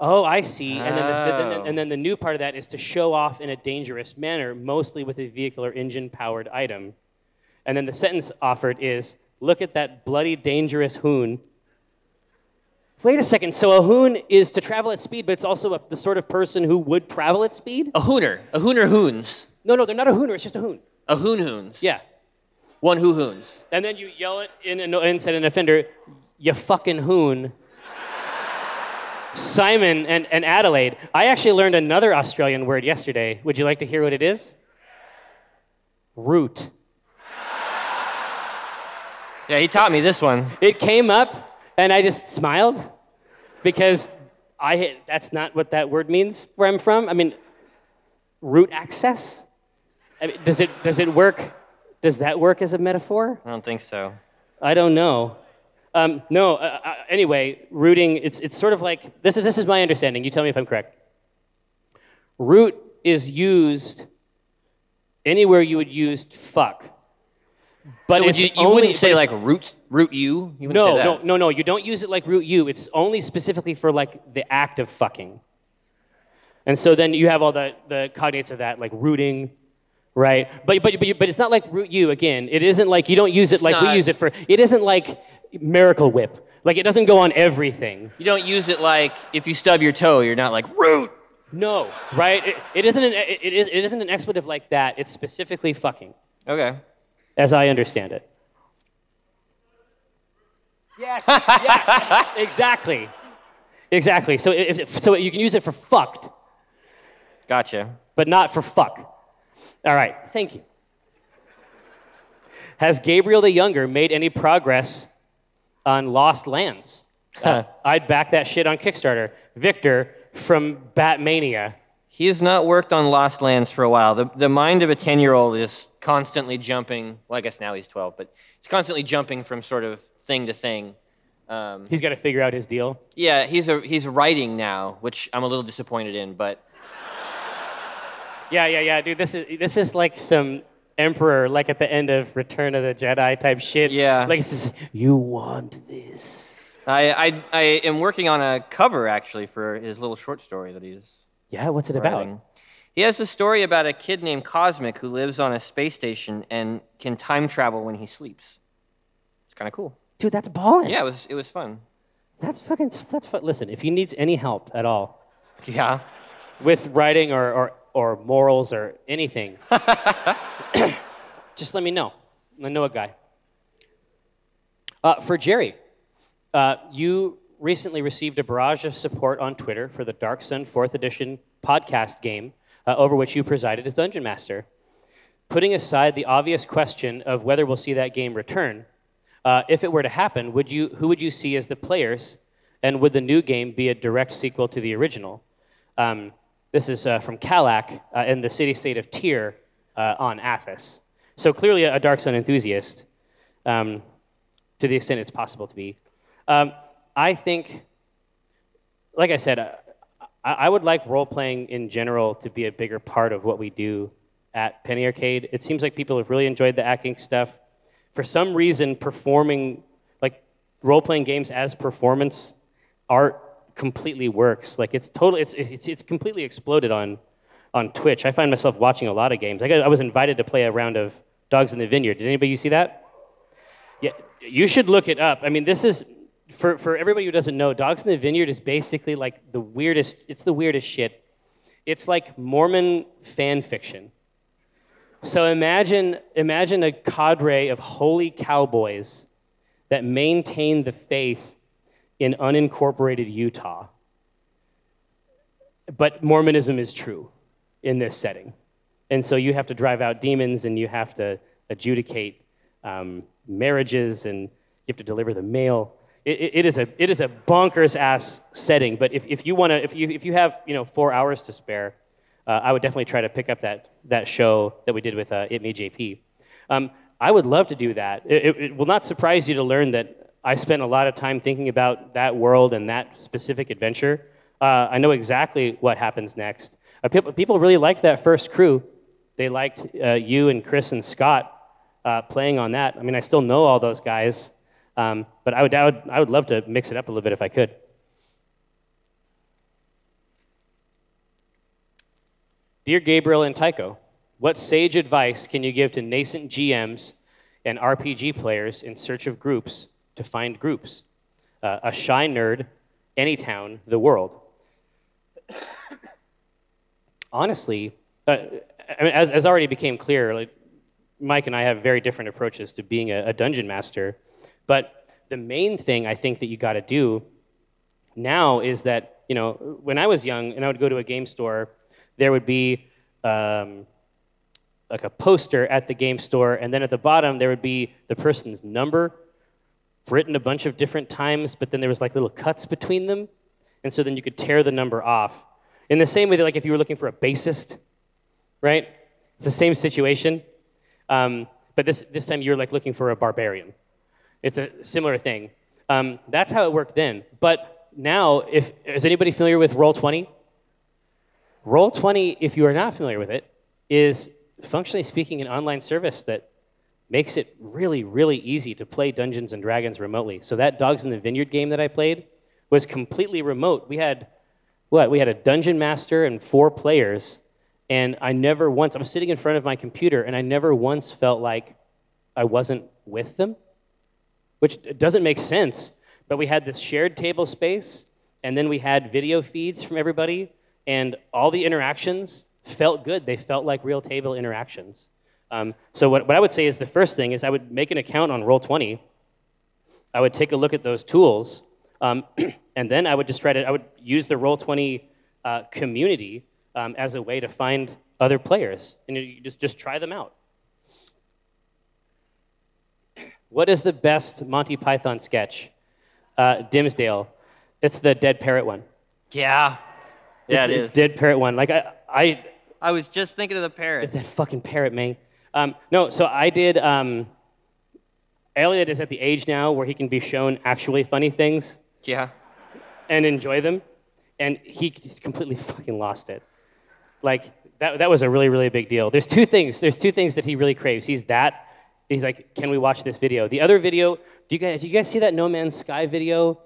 Oh, I see. And then, the, Oh. and then the new part of that is to show off in a dangerous manner, mostly with a vehicle or engine powered item. And then the sentence offered is look at that bloody dangerous hoon. Wait a second. So a hoon is to travel at speed, but it's also a, the sort of person who would travel at speed? A hooner. A hooner hoons. No, no, they're not a hooner. It's just a hoon. A hoon hoons. Yeah. One who hoons. And then you yell it in an instead an offender, you fucking hoon. Simon and, and Adelaide. I actually learned another Australian word yesterday. Would you like to hear what it is? Root. Yeah, he taught me this one. It came up, and I just smiled because I that's not what that word means where I'm from. I mean, root access. I mean, does it does it work? Does that work as a metaphor? I don't think so. I don't know. Um, no. Uh, uh, anyway, rooting. It's it's sort of like this is this is my understanding. You tell me if I'm correct. Root is used anywhere you would use fuck, but So it's you, you only, wouldn't say like root root you. You no, say that. no, no, no. You don't use it like root you. It's only specifically for like the act of fucking. And so then you have all the, the cognates of that, like rooting, right? But, but, but, but it's not like root you again. It isn't like you don't use it like we use it for. It isn't like Miracle Whip. Like it doesn't go on everything. You don't use it like if you stub your toe, you're not like root. No, right? It, it isn't an it, it is it isn't an expletive like that. It's specifically fucking, Okay. as I understand it. Yes. yeah. exactly. Exactly. So if, if- so you can use it for fucked, Gotcha. but not for fuck. All right. Thank you. Has Gabriel the Younger made any progress on Lost Lands? Uh, I'd back that shit on Kickstarter. Victor from Batmania. He has not worked on Lost Lands for a while. The, the mind of a 10 year old is constantly jumping. Well, I guess now he's 12, but he's constantly jumping from sort of thing to thing. Um, He's got to figure out his deal. yeah, he's, a, he's writing now, which I'm a little disappointed in, but Yeah, yeah, yeah, dude. This is this is like some emperor, like at the end of Return of the Jedi type shit. Yeah. Like it's just, you want this? I, I, I am working on a cover actually for his little short story that he's Yeah. What's it about? He has a story about a kid named Cosmic who lives on a space station and can time travel when he sleeps. It's kind of cool. Dude, that's balling. Yeah, it was, it was fun. That's fucking. That's fun. Listen, if he needs any help at all Yeah. with writing or or, or morals or anything, just let me know. I know a guy. Uh, for Jerry, uh, you recently received a barrage of support on Twitter for the Dark Sun 4th Edition podcast game, uh, over which you presided as Dungeon Master. Putting aside the obvious question of whether we'll see that game return, Uh, if it were to happen, would you, who would you see as the players? And would the new game be a direct sequel to the original? Um, this is uh, from Kalak uh, in the city state of Tyr uh, on Athas. So clearly a Dark Sun enthusiast, um, to the extent it's possible to be. Um, I think, like I said, uh, I, I would like role playing in general to be a bigger part of what we do at Penny Arcade. It seems like people have really enjoyed the acting stuff. For some reason, performing, like role playing games as performance art completely works. Like it's totally, it's, it's, it's completely exploded on, on Twitch. I find myself watching a lot of games. I, got, I was invited to play a round of Dogs in the Vineyard. Did anybody see that? Yeah, you should look it up. I mean, this is, for, for everybody who doesn't know, Dogs in the Vineyard is basically like the weirdest, it's the weirdest shit. It's like Mormon fan fiction. So imagine, imagine a cadre of holy cowboys that maintain the faith in unincorporated Utah. But Mormonism is true in this setting. And so you have to drive out demons and you have to adjudicate um, marriages and you have to deliver the mail. It, it, is, a, it is a bonkers ass setting, but if, if you want to, if you, if you have you know, four hours to spare, uh, I would definitely try to pick up that, that show that we did with uh, itmeJP. Um, I would love to do that. It, it, will not surprise you to learn that I spent a lot of time thinking about that world and that specific adventure. Uh, I know exactly what happens next. Uh, people, people really liked that first crew. They liked uh, you and Chris and Scott uh, playing on that. I mean, I still know all those guys, um, but I would, I, would, I would love to mix it up a little bit if I could. Dear Gabriel and Tycho, what sage advice can you give to nascent GMs and RPG players in search of groups to find groups. Uh, a shy nerd, any town, the world. Honestly, uh, I mean, as, as already became clear, like, Mike and I have very different approaches to being a, a dungeon master. But the main thing I think that you got to do now is that, you know, when I was young and I would go to a game store, there would be um, like a poster at the game store, and then at the bottom there would be the person's number written a bunch of different times, but then there was like little cuts between them. And so then you could tear the number off. In the same way that like if you were looking for a bassist, right? It's the same situation. Um, but this, this time you're like looking for a barbarian. It's a similar thing. Um, that's how it worked then. But now, if is anybody familiar with Roll20? Roll20, if you are not familiar with it, is functionally speaking an online service that makes it really, really easy to play Dungeons and Dragons remotely. So that Dogs in the Vineyard game that I played was completely remote. We had what? We had a dungeon master and four players, and I never once I was sitting in front of my computer and I never once felt like I wasn't with them, which doesn't make sense. But we had this shared table space, and then we had video feeds from everybody, and all the interactions felt good. They felt like real table interactions. Um, so what, what I would say is the first thing is I would make an account on Roll20. I would take a look at those tools, um, and then I would just try to I would use the Roll20 uh, community um, as a way to find other players, and you just just try them out. What is the best Monty Python sketch? Uh, Dinsdale. It's the dead parrot one. Yeah. Yeah, it's it is. Dead parrot one. Like I, I I was just thinking of the parrot. It's that fucking parrot, man. Um, no, so I did. Um, Elliot is at the age now where he can be shown actually funny things Yeah. and enjoy them, and he completely fucking lost it. Like that, that was a really, really big deal. There's two things. There's two things that he really craves. He's that. He's like, can we watch this video? The other video. Do you guys, do you guys see that No Man's Sky video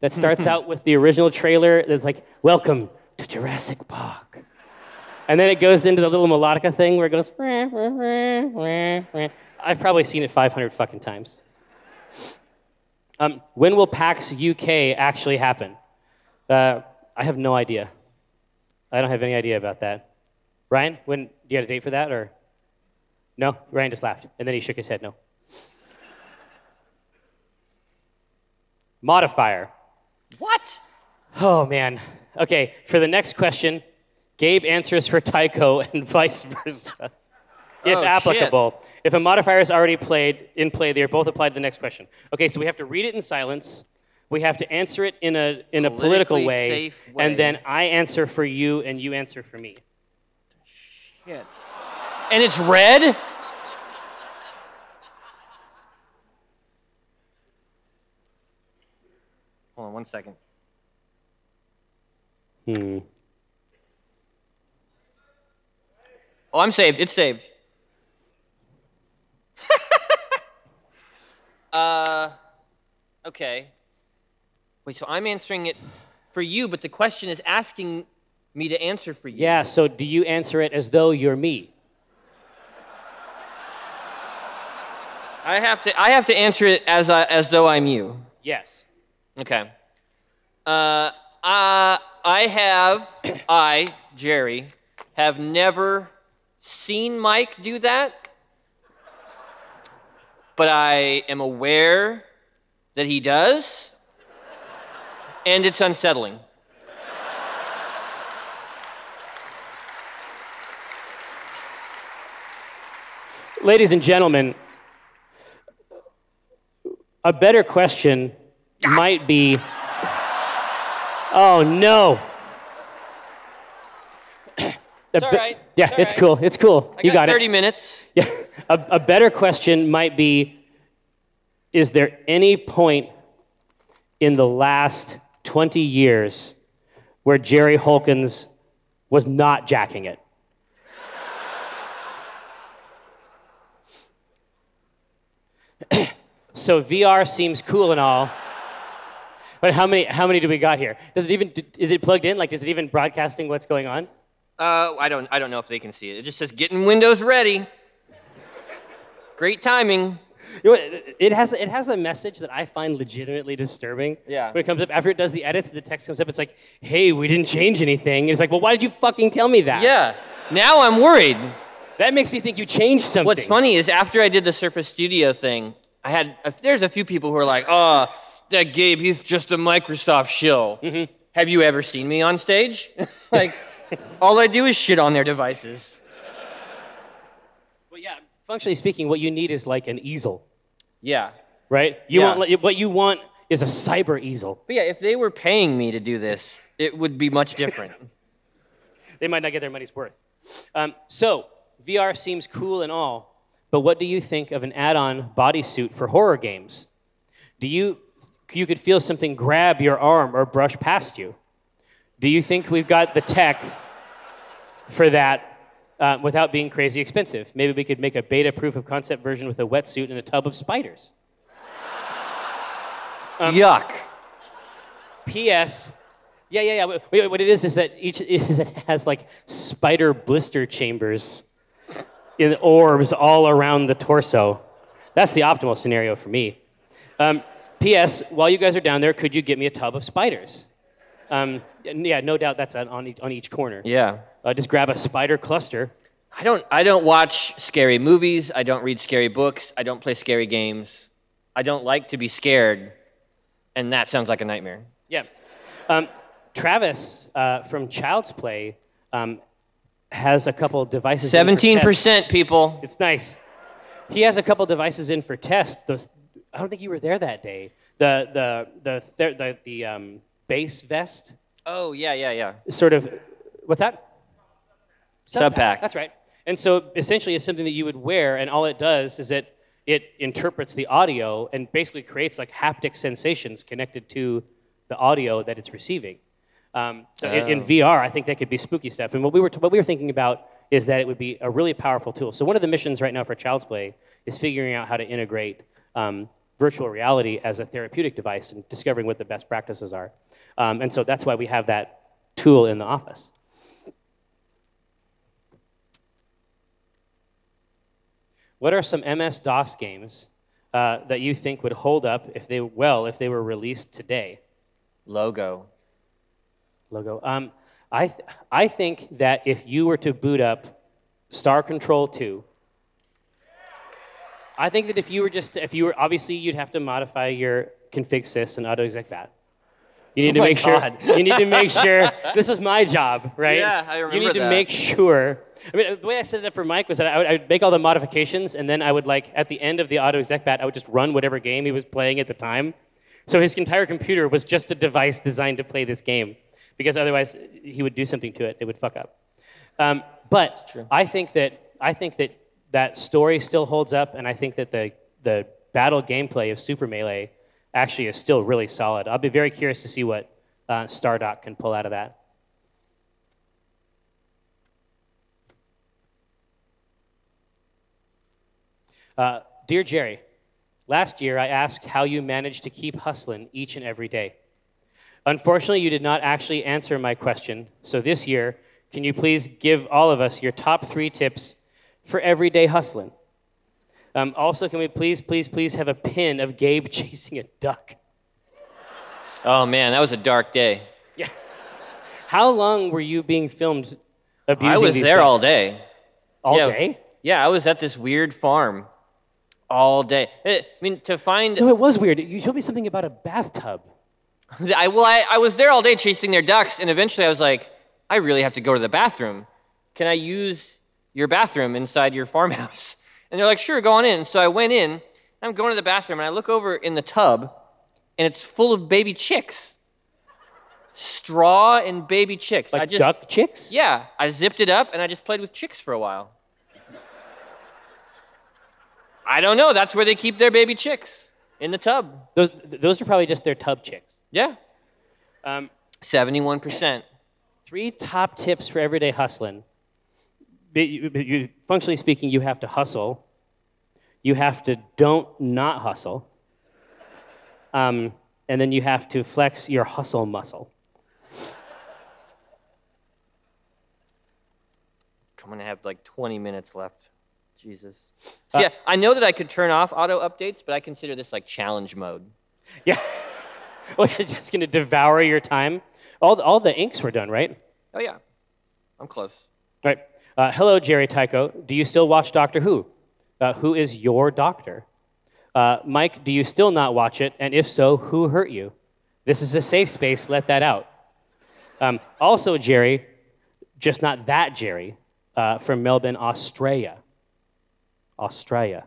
that starts out with the original trailer? That's like, welcome to Jurassic Park. And then it goes into the little melodica thing where it goes. I've probably seen it 500 fucking times. Um, when will PAX UK actually happen? Uh, I have no idea. I don't have any idea about that. Ryan, when do you have a date for that or? No, Ryan just laughed, and then he shook his head. No. Modifier. What? Oh man. Okay, for the next question, Gabe answers for Tycho and vice versa. if Oh, shit. applicable. If a modifier is already played in play, they are both applied to the next question. Okay, so we have to read it in silence. We have to answer it in a in a political way, way. and then I answer for you and you answer for me. Shit. And it's red? Hold on one second. Hmm. Oh, I'm saved. It's saved. uh, okay. Wait, so I'm answering it for you, but the question is asking me to answer for you. Yeah. So do you answer it as though you're me? I have to. I have to answer it as I, as though I'm you. Yes. Okay. Uh, uh, I have, I, Jerry, have never seen Mike do that, but I am aware that he does, and it's unsettling. Ladies and gentlemen, a better question ah! might be Oh no. A all be- right. Yeah, It's it's right. cool. It's cool. I you got, got 30 it. minutes. Yeah. A, a better question might be Is there any point in the last 20 years where Jerry Holkins was not jacking it? so VR seems cool and all. But how many, how many do we got here? Does it even, is it plugged in? Like, is it even broadcasting what's going on? Uh, I don't, I don't know if they can see it. It just says getting Windows ready. Great timing. You know, it has it has a message that I find legitimately disturbing. Yeah. When it comes up after it does the edits, the text comes up. It's like, "Hey, we didn't change anything." And it's like, "Well, why did you fucking tell me that?" Yeah. Now I'm worried. That makes me think you changed something. What's funny is after I did the Surface Studio thing, I had uh, there's a few people who are like, "Oh, that Gabe, he's just a Microsoft shill." Mm-hmm. Have you ever seen me on stage? like, all I do is shit on their devices. Well, yeah. Functionally speaking, what you need is like an easel, Yeah, right? You Yeah. want what you want is a cyber easel. but yeah, if they were paying me to do this, it would be much different. They might not get their money's worth. Um, so VR seems cool and all, but what do you think of an add-on bodysuit for horror games? Do you you could feel something grab your arm or brush past you? Do you think we've got the tech for that uh, without being crazy expensive? Maybe we could make a beta proof of concept version with a wetsuit and a tub of spiders. Um, Yuck. P.S. Yeah, yeah, yeah. Wait, wait, what it is is that each is it has like spider blister chambers in orbs all around the torso. That's the optimal scenario for me. Um, P.S. While you guys are down there, could you get me a tub of spiders? Um, yeah, no doubt that's on, on, each, on each corner. Yeah. Uh, just grab a spider cluster. I don't I don't watch scary movies, I don't read scary books, I don't play scary games. I don't like to be scared, and that sounds like a nightmare. Yeah. Um, Travis uh, from Child's Play um, has a couple devices. Seventeen percent people. It's nice. He has a couple devices in for test. Those, I don't think you were there that day. The the the the, the, the um, base vest, Oh yeah, yeah, yeah. sort of. What's that? SubPac. That's right. And so essentially, it's something that you would wear, and all it does is it it interprets the audio and basically creates like haptic sensations connected to the audio that it's receiving. Um, so in, in Oh. VR, I think that could be spooky stuff. And what we were what we were thinking about is that it would be a really powerful tool. So one of the missions right now for Child's Play is figuring out how to integrate um, virtual reality as a therapeutic device and discovering what the best practices are. Um, and so that's why we have that tool in the office. What are some MS DOS games uh, that you think would hold up if they well if they were released today? Logo. Logo. Um, I th- I think that if you were to boot up Star Control 2, I think that if you were just if you were obviously you'd have to modify your config sys and auto exec bat. You need Oh to make God. sure you need to make sure this was my job, right? Yeah, I remember You need to make sure I mean, the way I set it up for Mike was that I would, I would make all the modifications, and then I would like at the end of the auto exec bat, I would just run whatever game he was playing at the time. So his entire computer was just a device designed to play this game, because otherwise he would do something to it, it would fuck up. Um, but. I think that I think that that story still holds up, and I think that the the battle gameplay of Super Melee actually is still really solid. I'll be very curious to see what uh, Stardock can pull out of that. Uh, Dear Jerry, last year I asked how you managed to keep hustling each and every day. Unfortunately, you did not actually answer my question, so this year, can you please give all of us your top three tips for everyday hustling? Um, also, can we please, please, please have a pin of Gabe chasing a duck? Oh man, that was a dark day. Yeah. How long were you being filmed abusing I was there all day. All Yeah. day? Yeah, I was at this weird farm all day. Eh, I mean, to find No, it was weird. You showed me something about a bathtub. I, well, I, I was there all day chasing their ducks, and eventually I was like, I really have to go to the bathroom. Can I use your bathroom inside your farmhouse? And they're like, sure, go on in. So I went in. I'm going to the bathroom, and I look over in the tub, and it's full of baby chicks. Straw and baby chicks. Like I just, duck chicks? Yeah, I zipped it up, and I just played with chicks for a while. I don't know. That's where they keep their baby chicks in the tub. Those, those are probably just their tub chicks. Yeah, Um, 71%. three top tips for everyday hustling. You, you- functionally speaking, you have to hustle. You have to don't not hustle. Um, and then you have to flex your hustle muscle. I'm gonna have like 20 minutes left. Jesus. So yeah, I know that I could turn off auto updates, but I consider this like challenge mode. Yeah. well, it's just going to devour your time. All, the- all the inks were done, right? Oh yeah, I'm close. Right. Uh, hello, Jerry Tycho. Do you still watch Doctor Who? Uh, who is your doctor? Uh, Mike, do you still not watch it? And if so, who hurt you? This is a safe space. Let that out. Um, also, Jerry, just not that Jerry, uh, from Melbourne, Australia. Australia.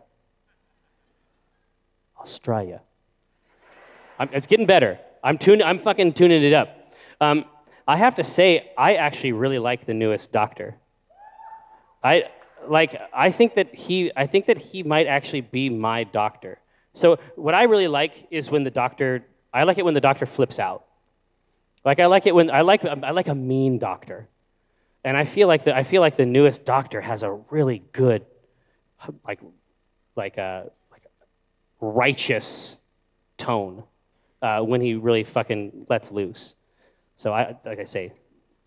Australia. I'm, it's getting better. I'm tuning. I'm fucking tuning it up. Um, I have to say, I actually really like the newest Doctor. I like. I think that he. I think that he might actually be my Doctor. So what I really like is when the Doctor. I like it when the Doctor flips out. Like I like it when I like. I like a mean Doctor, and I feel like the. I feel like the newest Doctor has a really good, like, like a like a righteous tone uh, when he really fucking lets loose. So I, like I say,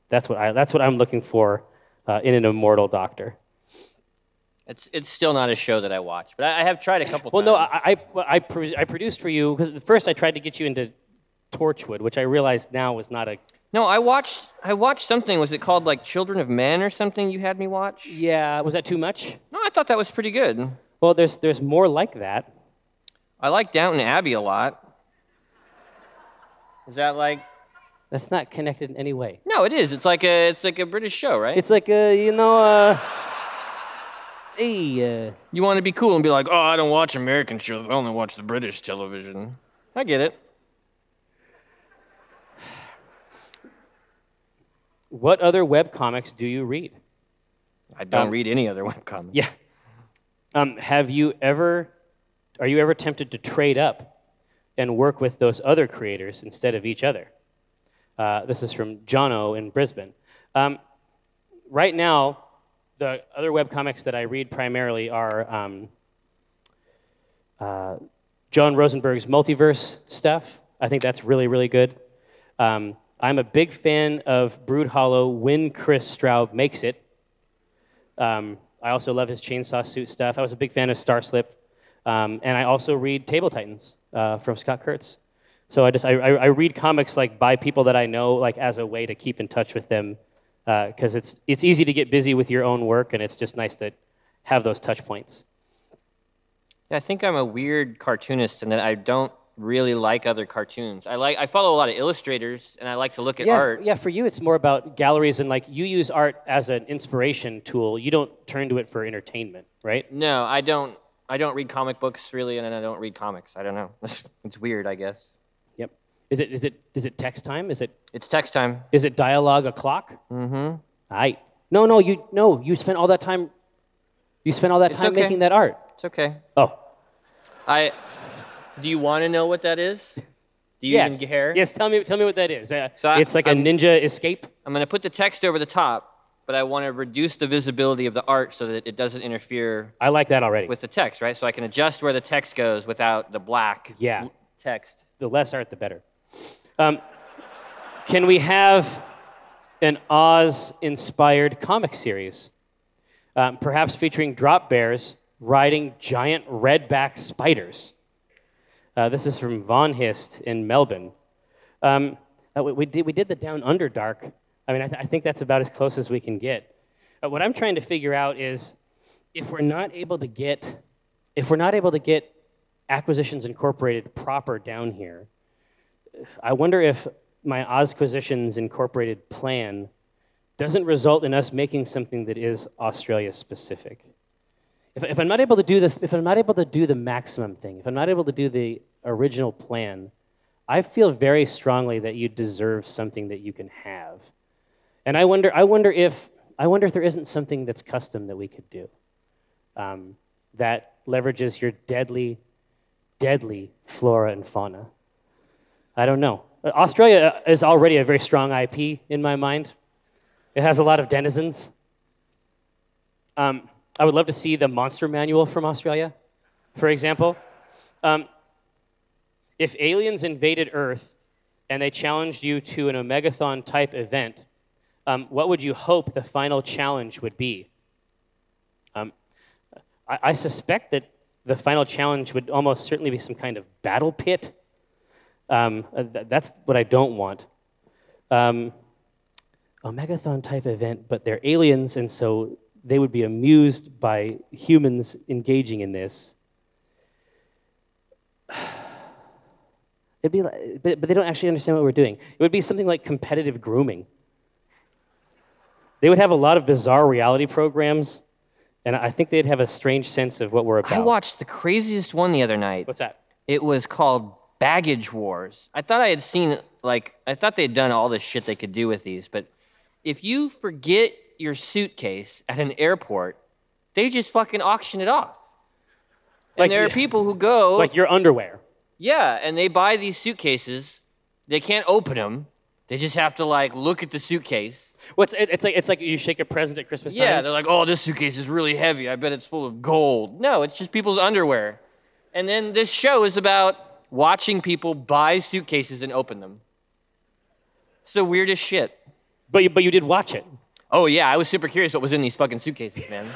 that's what I, that's what I'm looking for uh, in an immortal doctor. It's it's still not a show that I watch, but I, I have tried a couple Well, times. no, I, I, I, pro- I produced for you because at first I tried to get you into Torchwood, which I realized now was not a. no, I watched I watched something. Was it called like Children of Men or something? You had me watch. Yeah, was that too much? No, I thought that was pretty good. Well, there's there's more like that. I like Downton Abbey a lot. Is that like? That's not connected in any way. No, it is. It's like a it's like a British show, right? It's like a you know, uh, hey, uh, You want to be cool and be like, oh, I don't watch American shows. I only watch the British television. I get it. what other web comics do you read? I don't Um, read any other webcomics. Yeah. Um, have you ever, are you ever tempted to trade up and work with those other creators instead of each other? Uh, this is from Jono in Brisbane. Um, right now, the other webcomics that I read primarily are um, uh, Jon Rosenberg's multiverse stuff. I think that's really, really good. Um, I'm a big fan of Broodhollow when Kris Straub makes it. Um, I also love his chainsaw suit stuff. I was a big fan of Starslip, um, and I also read Table Titans uh, from Scott Kurtz. So I just I, I, read comics like by people that I know, like as a way to keep in touch with them, uh, because it's it's easy to get busy with your own work, and it's just nice to have those touch points. Yeah, I think I'm a weird cartoonist in that I don't really like other cartoons. I like I follow a lot of illustrators, and I like to look at yeah, art. yeah. For you, it's more about galleries and like you use art as an inspiration tool. You don't turn to it for entertainment, right? No, I don't. I don't read comic books really, and I don't read comics. I don't know. it's weird, I guess. Is it is it is it text time? Is it It's text time. is it dialogue o'clock? Mm-hmm. I no no you no you spent all that time. You spent all that It's time okay. making that art. It's okay. Oh I. Do you want to know what that is? Do you yes even care? yes. Tell me tell me what that is. Uh, So I- it's like a I'm- ninja escape. I'm going to put the text over the top, but I want to reduce the visibility of the art so that it doesn't interfere I like that already. with the text, right? So I can adjust where the text goes without the black Yeah. l- text. the less art, the better. Um, can we have an Oz-inspired comic series, um, perhaps featuring drop bears riding giant redback spiders? Uh, this is from Von Hist in Melbourne. Um, uh, we, we did, we did the Down Under Dark. I mean, I, th- I think that's about as close as we can get. Uh, what I'm trying to figure out is if we're not able to get, if we're not able to get Acquisitions Incorporated proper down here, I wonder if my Ozquisitions Incorporated plan doesn't result in us making something that is Australia specific. If, if I'm not able to do the, if I'm not able to do the maximum thing, if I'm not able to do the original plan, I feel very strongly that you deserve something that you can have. And I wonder, I wonder if, I wonder if there isn't something that's custom that we could do um, that leverages your deadly, deadly flora and fauna. I don't know. Uh, Australia is already a very strong IP in my mind. It has a lot of denizens. Um, I would love to see the monster manual from Australia, for example. Um, if aliens invaded Earth and they challenged you to an Omegathon type event, um, what would you hope the final challenge would be? Um, I, I suspect that the final challenge would almost certainly be some kind of battle pit. Um, uh, th- that's what I don't want. Um, Omegathon type event, but they're aliens, and so they would be amused by humans engaging in this. It'd be like, but, but they don't actually understand what we're doing. It would be something like competitive grooming. They would have a lot of bizarre reality programs, and I think they'd have a strange sense of what we're about. I watched the craziest one the other night. What's that? It was called Baggage Wars. I thought I had seen like I thought they had done all the shit they could do with these, but if you forget your suitcase at an airport, they just fucking auction it off. And Like there are people who go, Like your underwear. yeah, and they buy these suitcases. They can't open them. They just have to like look at the suitcase. What's it, it's like? It's like you shake a present at Christmas time. Yeah, they're like, oh, this suitcase is really heavy. I bet it's full of gold. No, it's just people's underwear. And then this show is about watching people buy suitcases and open them. It's the weirdest shit. But you, but you did watch it. Oh, yeah, I was super curious what was in these fucking suitcases, man.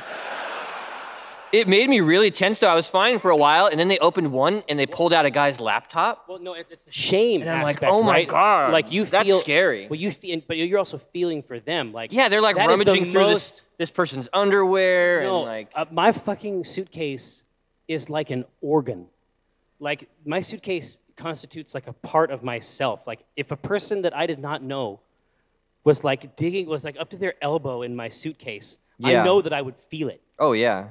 it made me really tense, though. I was fine for a while, and then they opened one and they pulled out a guy's laptop. Well, no, it's the shame And I'm like, oh my right? God, Like you that's feel scary. Well, you feel, but you're also feeling for them. Like Yeah, they're like is the rummaging through this, this person's underwear No, and like. uh, my fucking suitcase is like an organ. Like my suitcase constitutes like a part of myself. Like if a person that I did not know was like digging, was like up to their elbow in my suitcase, Yeah. I know that I would feel it. Oh, yeah.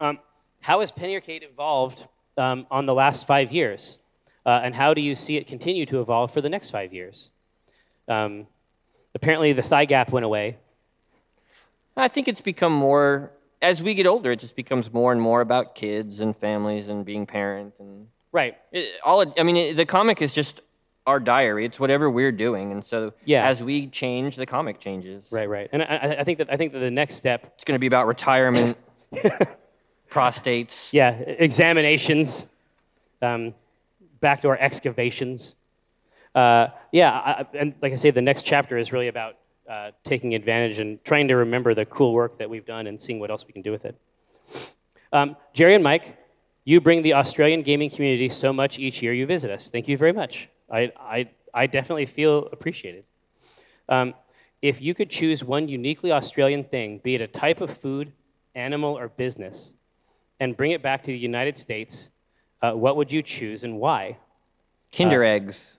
Um, how has Penny Arcade evolved um, on the last five years? Uh, and how do you see it continue to evolve for the next five years? Um, apparently, the thigh gap went away. I think it's become more as we get older. It just becomes more and more about kids and families and being parent and Right. it, all. It, I mean, it, the comic is just our diary. It's whatever we're doing, and so Yeah. as we change, the comic changes. Right. Right. And I, I- think that I think that the next step, It's going to be about retirement, prostates. yeah, examinations, um, backdoor excavations. Uh, yeah, I- and like I say, the next chapter is really about uh, taking advantage and trying to remember the cool work that we've done and seeing what else we can do with it. Um, Jerry and Mike, you bring the Australian gaming community so much each year you visit us. Thank you very much. I, I, I definitely feel appreciated. Um, if you could choose one uniquely Australian thing, be it a type of food, animal, or business, and bring it back to the United States, Uh, what would you choose and why? Kinder eggs.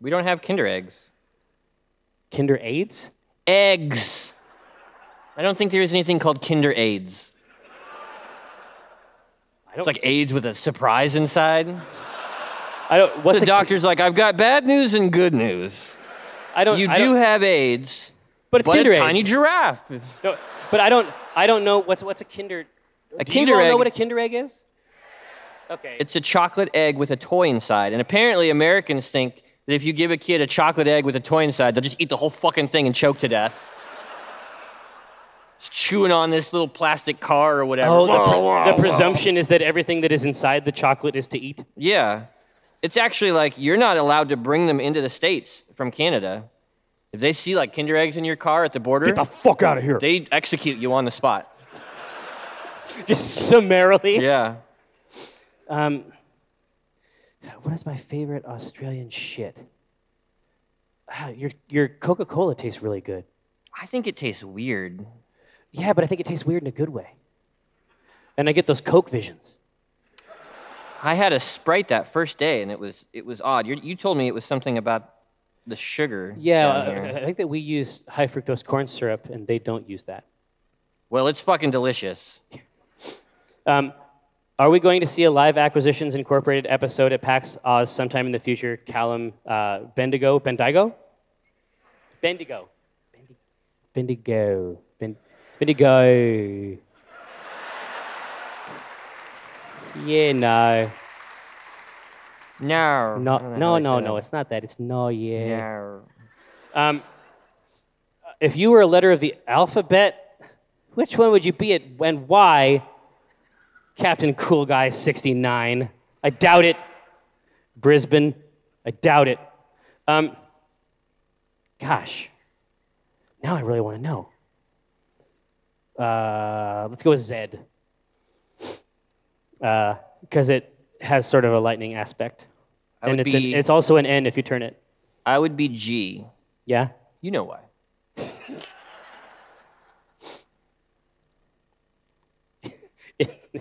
We don't have Kinder eggs. Kinder AIDS? Eggs. I don't think there is anything called Kinder AIDS. I don't. It's like AIDS with a surprise inside. I don't. What's the a ki- doctor's like, I've got bad news and good news. I don't. You I do don't- have AIDS, but it's but Kinder a tiny eggs. giraffe. No, but I don't. I don't know what's what's a Kinder. A do Kinder you all know what a Kinder egg is? Okay. It's a chocolate egg with a toy inside. And apparently, Americans think that if you give a kid a chocolate egg with a toy inside, they'll just eat the whole fucking thing and choke to death. It's chewing on this little plastic car or whatever. oh, the, Whoa, pre- whoa, the whoa. presumption is that everything that is inside the chocolate is to eat. Yeah. It's actually like you're not allowed to bring them into the States from Canada. If they see like Kinder eggs in your car at the border, Get the fuck out of here! they execute you on the spot. Just summarily. Yeah. Um, what is my favorite Australian shit? Ah, your your Coca Cola tastes really good. I think it tastes weird. Yeah, but I think it tastes weird in a good way. And I get those Coke visions. I had a Sprite that first day, and it was it was odd. you you told me it was something about the sugar. Yeah, uh. I think that we use high fructose corn syrup, and they don't use that. Well, it's fucking delicious. Um, are we going to see a live Acquisitions Incorporated episode at PAX Aus sometime in the future? Callum uh, Bendigo, Bendigo, Bendigo, Bendigo, ben- Bendigo. Yeah, no, No. no, I don't know no, no, no. It's not that. It's no, yeah. No. Um, if you were a letter of the alphabet, which one would you be at and why? Captain Cool Guy 69. I doubt it. Brisbane. I doubt it. Um, gosh. Now I really want to know. Uh, let's go with Z. Because it has sort of a lightning aspect. I and it's, an- it's also an N if you turn it. I would be G. Yeah? You know why?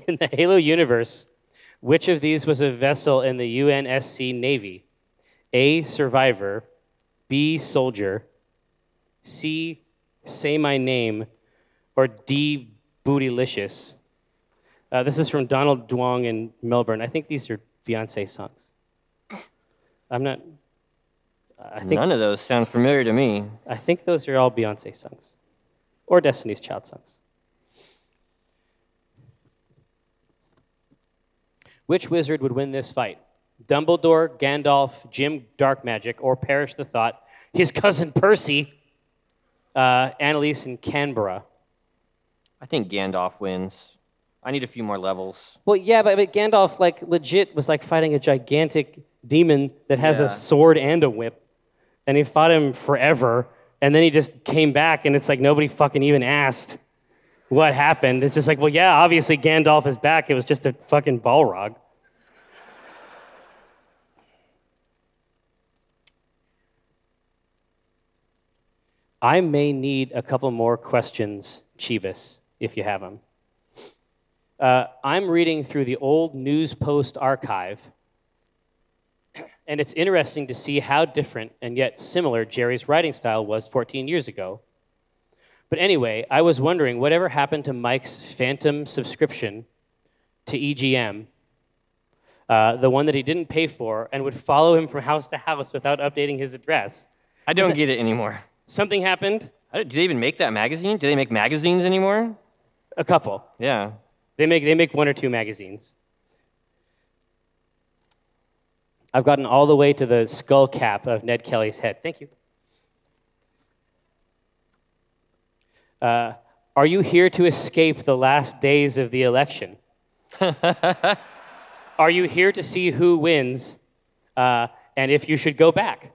in the Halo universe, which of these was a vessel in the UNSC Navy? A. Survivor. B. Soldier. C. Say My Name. Or D. Bootylicious. Uh, this is from Donald Duong in Melbourne. I think these are Beyonce songs. I'm not. I think None of those sound familiar to me. I think those are all Beyonce songs, or Destiny's Child songs. Which wizard would win this fight? Dumbledore, Gandalf, Jim Darkmagic, or Perish the Thought, his cousin Percy, uh, Annalise, and Canberra. I think Gandalf wins. I need a few more levels. Well, yeah, but, but Gandalf, like, legit was like fighting a gigantic demon that has Yeah. a sword and a whip, and he fought him forever, and then he just came back, and it's like nobody fucking even asked what happened. It's just like, well, yeah, obviously Gandalf is back. It was just a fucking Balrog. I may need a couple more questions, Chivas, if you have them. Uh, I'm reading through the old News Post archive, and it's interesting to see how different and yet similar Jerry's writing style was 14 years ago. But anyway, I was wondering whatever happened to Mike's phantom subscription to EGM, uh, the one that he didn't pay for and would follow him from house to house without updating his address. I don't get it anymore. Something happened, I don't- Do they even make that magazine? Do they make magazines anymore? a couple. Yeah. They make, they make one or two magazines. I've gotten all the way to the skull cap of Ned Kelly's head. Thank you. Uh, are you here to escape the last days of the election? are you here to see who wins uh, and if you should go back?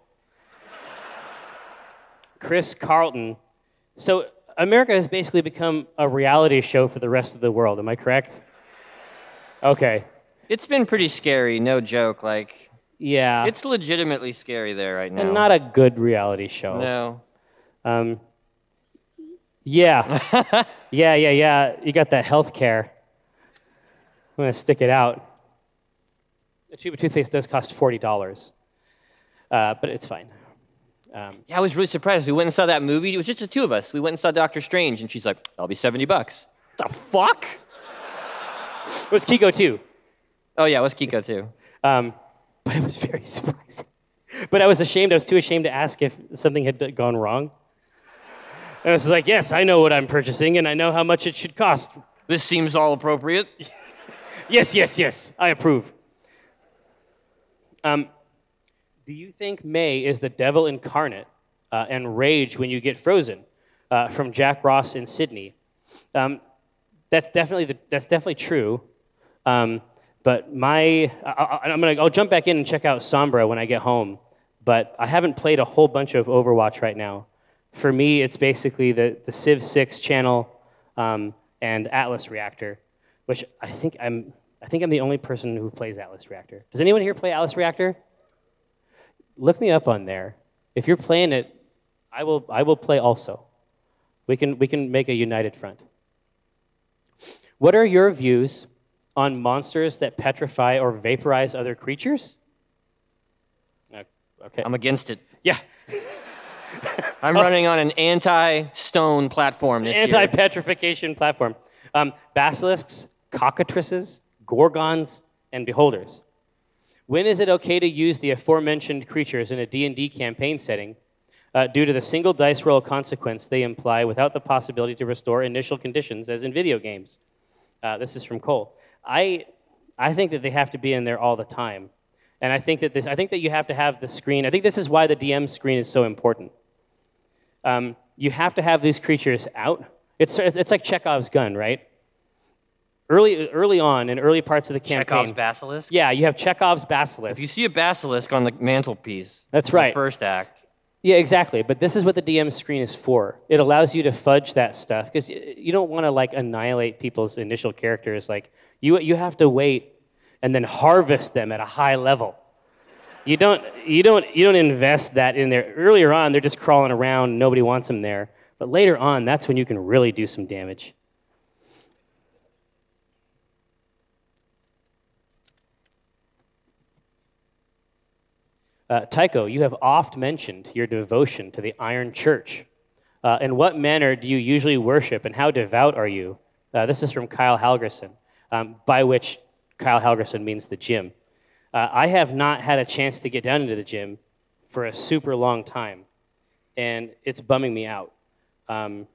Chris Carlton. So, America has basically become a reality show for the rest of the world. Am I correct? Okay. It's been pretty scary, no joke. Like, Yeah. it's legitimately scary there right now. and not a good reality show. No. Um, yeah. yeah, yeah, yeah. You got that health care. I'm going to stick it out. A tube of toothpaste does cost forty dollars, uh, but it's fine. Um, Yeah, I was really surprised. We went and saw that movie. It was just the two of us. We went and saw Doctor Strange, and she's like, I'll be seventy bucks." The fuck? it was Kiko too, Oh yeah, it was Kiko too. um, but it was very surprising. But I was ashamed. I was too ashamed to ask if something had gone wrong. And it's like, "Yes, I know what I'm purchasing, and I know how much it should cost. This seems all appropriate. Yes, yes, yes, I approve." Um, do you think Mei is the devil incarnate uh, and rage when you get frozen uh, from Jack Ross in Sydney? Um, that's definitely the, that's definitely true. Um, but my I, I'm gonna I'll jump back in and check out Sombra when I get home. But I haven't played a whole bunch of Overwatch right now. For me, it's basically the the Civ 6 channel um, and Atlas Reactor, which I think I'm I think I'm the only person who plays Atlas Reactor. Does anyone here play Atlas Reactor? Look me up on there. If you're playing it, I will I will play also. We can we can make a united front. What are your views on monsters that petrify or vaporize other creatures? Uh, Okay. I'm against it. yeah. I'm running on an anti-stone platform this year. Anti-petrification platform. Um, basilisks, cockatrices, gorgons, and beholders. When is it okay to use the aforementioned creatures in a D&D campaign setting uh, due to the single dice roll consequence they imply without the possibility to restore initial conditions as in video games? Uh, this is from Cole. I, I think that they have to be in there all the time. And I think that this, I think that you have to have the screen. I think this is why the DM screen is so important. Um, you have to have these creatures out. It's, it's like Chekhov's gun, right? Early, early on, in early parts of the campaign. Chekhov's basilisk. Yeah, you have Chekhov's basilisk. If you see a basilisk on the mantelpiece, That's the right. first act. Yeah, exactly. But this is what the DM screen is for. It allows you to fudge that stuff because you don't want to like annihilate people's initial characters. Like you, you have to wait and then harvest them at a high level. You don't, you don't, you don't invest that in there. Earlier on, they're just crawling around. Nobody wants them there. But later on, that's when you can really do some damage. Uh, Tycho, you have oft mentioned your devotion to the Iron Church. Uh, in what manner do you usually worship, and how devout are you? Uh, this is from Kyle Halgerson, um, by which Kyle Halgerson means the gym. Uh, I have not had a chance to get down into the gym for a super long time, and it's bumming me out. Um,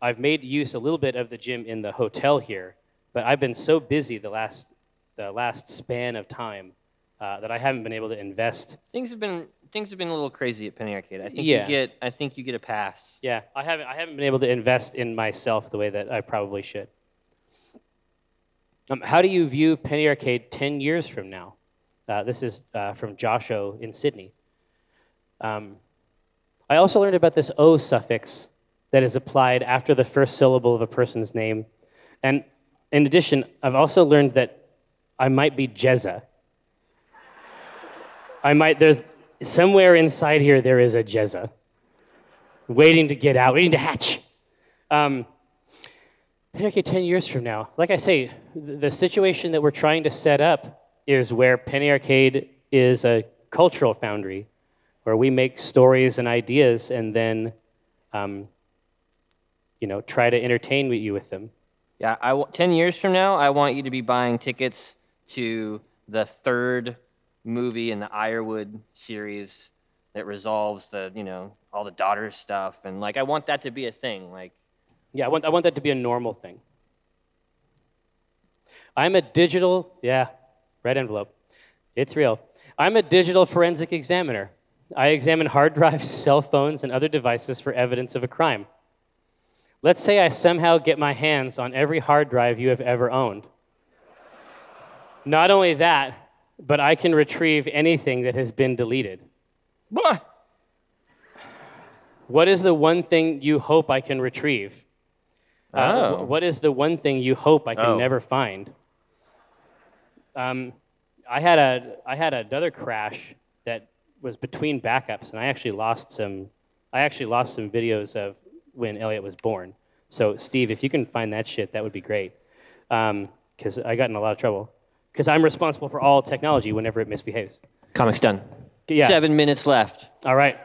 I've made use a little bit of the gym in the hotel here, but I've been so busy the last, the last span of time uh, that I haven't been able to invest Things have been things have been a little crazy at Penny Arcade. I think Yeah. you get I think you get a pass. Yeah, I haven't, I haven't been able to invest in myself the way that I probably should. Um, how do you view Penny Arcade 10 years from now? Uh, this is uh, from Josho in Sydney. Um, I also learned about this O suffix that is applied after the first syllable of a person's name. And in addition, I've also learned that I might be Jezza. I might, there's somewhere inside here, there is a Jezza waiting to get out, waiting to hatch. Um, Arcade 10 years from now, like I say, the situation that we're trying to set up is where Penny Arcade is a cultural foundry, where we make stories and ideas and then, um, you know, try to entertain you with them. Yeah, I w- 10 years from now, I want you to be buying tickets to the third movie in the Ironwood series that resolves the, you know, all the daughters stuff and like I want that to be a thing. Like Yeah, I want, I want that to be a normal thing. I'm a digital, yeah, red envelope. It's real. I'm a digital forensic examiner. I examine hard drives, cell phones, and other devices for evidence of a crime. Let's say I somehow get my hands on every hard drive you have ever owned. Not only that, but I can retrieve anything that has been deleted. what? What is the one thing you hope I can retrieve? Uh, Oh. wh- what is the one thing you hope I can Oh. never find? Um, I had a I had another crash that was between backups, and I actually lost some. I actually lost some videos of when Elliot was born. So Steve, if you can find that shit, that would be great, because I got in a lot of trouble. because I'm responsible for all technology whenever it misbehaves. Comics done. Yeah. Seven minutes left. All right.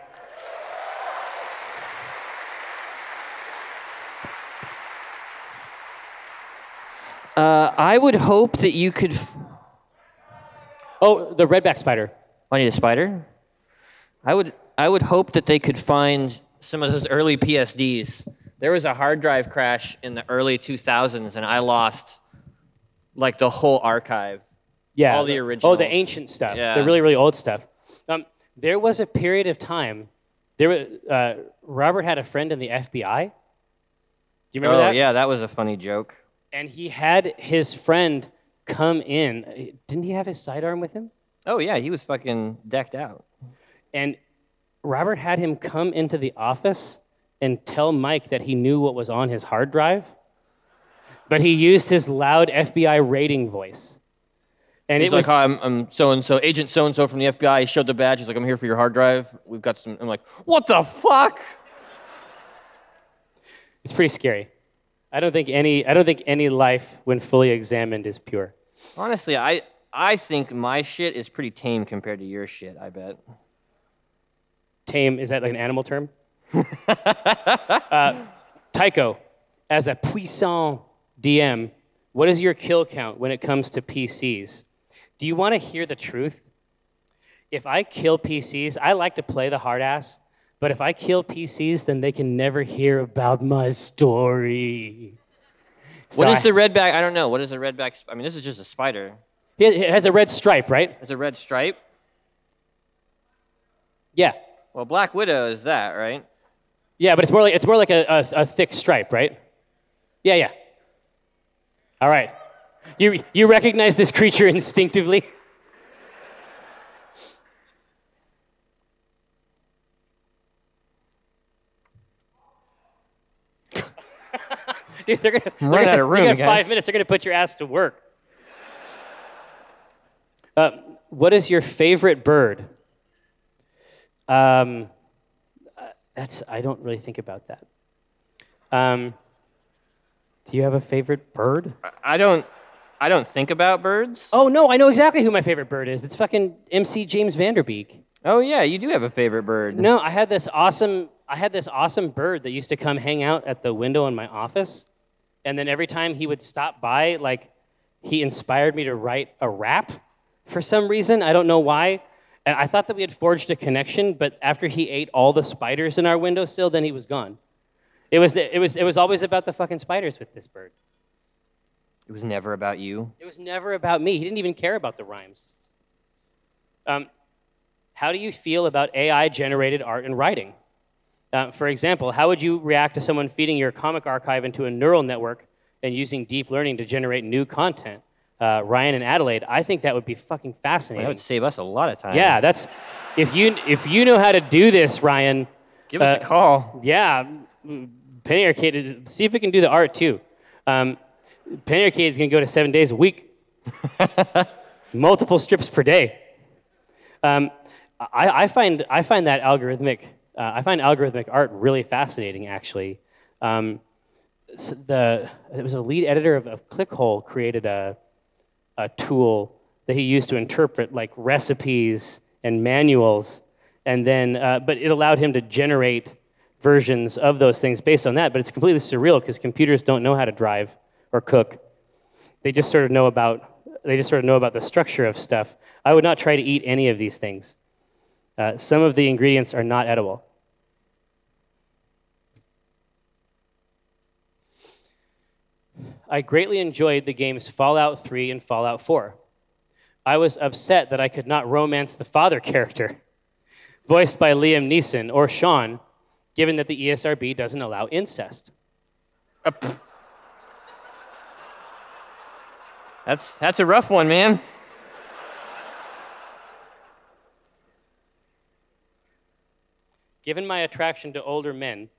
Uh, I would hope that you could. F- Oh, the redback spider. I need a spider. I would. I would hope that they could find some of those early PSDs. There was a hard drive crash in the early 2000s, and I lost like the whole archive. Yeah. All the original Oh, the ancient stuff. Yeah. The really, really old stuff. Um, there was a period of time. There was uh, Robert had a friend in the FBI. Do you remember oh that? yeah, that was a funny joke. And he had his friend come in. Eh, didn't he have his sidearm with him? Oh yeah, he was fucking decked out. And Robert had him come into the office and tell Mike that he knew what was on his hard drive, but he used his loud FBI rating voice. And He's it was like, "Hi, I'm, I'm so and so, agent so and so from the FBI. He showed the badge. He's like, I'm here for your hard drive. We've got some. I'm like, what the fuck? it's pretty scary. I don't think any I don't think any life when fully examined is pure. Honestly, I I think my shit is pretty tame compared to your shit. I bet. Tame is that like an animal term? uh, Tycho, as a puissant DM, what is your kill count when it comes to PCs? Do you want to hear the truth? If I kill PCs, I like to play the hard ass, but if I kill PCs, then they can never hear about my story. What So is I- the redback? I don't know. What is the red back? I mean, this is just a spider. It it has a red stripe, right? It's a red stripe. Yeah. Well, Black Widow is that, right? Yeah, but it's more like it's more like a, a, a thick stripe, right? Yeah, yeah. All right. You you recognize this creature instinctively? Dude, they're gonna, they're running gonna- out of room, You got guys. five minutes. They're gonna put your ass to work. Uh, what is your favorite bird? Um, that's I don't really think about that. Um, do you have a favorite bird? I don't. I don't think about birds. Oh no, I know exactly who my favorite bird is. It's fucking MC James Vanderbeek. Oh yeah, you do have a favorite bird. No, I had this awesome I had this awesome bird that used to come hang out at the window in my office. And then every time he would stop by, like he inspired me to write a rap for some reason. I don't know why. And I thought that we had forged a connection, but after he ate all the spiders in our windowsill, then he was gone. It was, the, it, was, it was always about the fucking spiders with this bird. It was never about you. It was never about me. He didn't even care about the rhymes. Um, how do you feel about AI generated art and writing? Uh, for example, how would you react to someone feeding your comic archive into a neural network and using deep learning to generate new content? Uh, Ryan and Adelaide, I think that would be fucking fascinating. That would save us a lot of time. yeah, that's if you if you know how to do this, Ryan. Give us uh, a call. Yeah, Penny Arcade. See if we can do the art too. Um, Penny Arcade is going to go to seven days a week, multiple strips per day. Um, I, I find I find that algorithmic. Uh, I find algorithmic art really fascinating. Actually, um, s the it was a lead editor of, of Clickhole created a a tool that he used to interpret like recipes and manuals, and then uh, but it allowed him to generate versions of those things based on that. But it's completely surreal because computers don't know how to drive or cook. They just sort of know about they just sort of know about the structure of stuff. I would not try to eat any of these things. Uh, some of the ingredients are not edible. I greatly enjoyed the games Fallout 3 and Fallout 4. I was upset that I could not romance the father character, voiced by Liam Neeson or Sean, given that the ESRB doesn't allow incest. That's that's a rough one, man. Given my attraction to older men,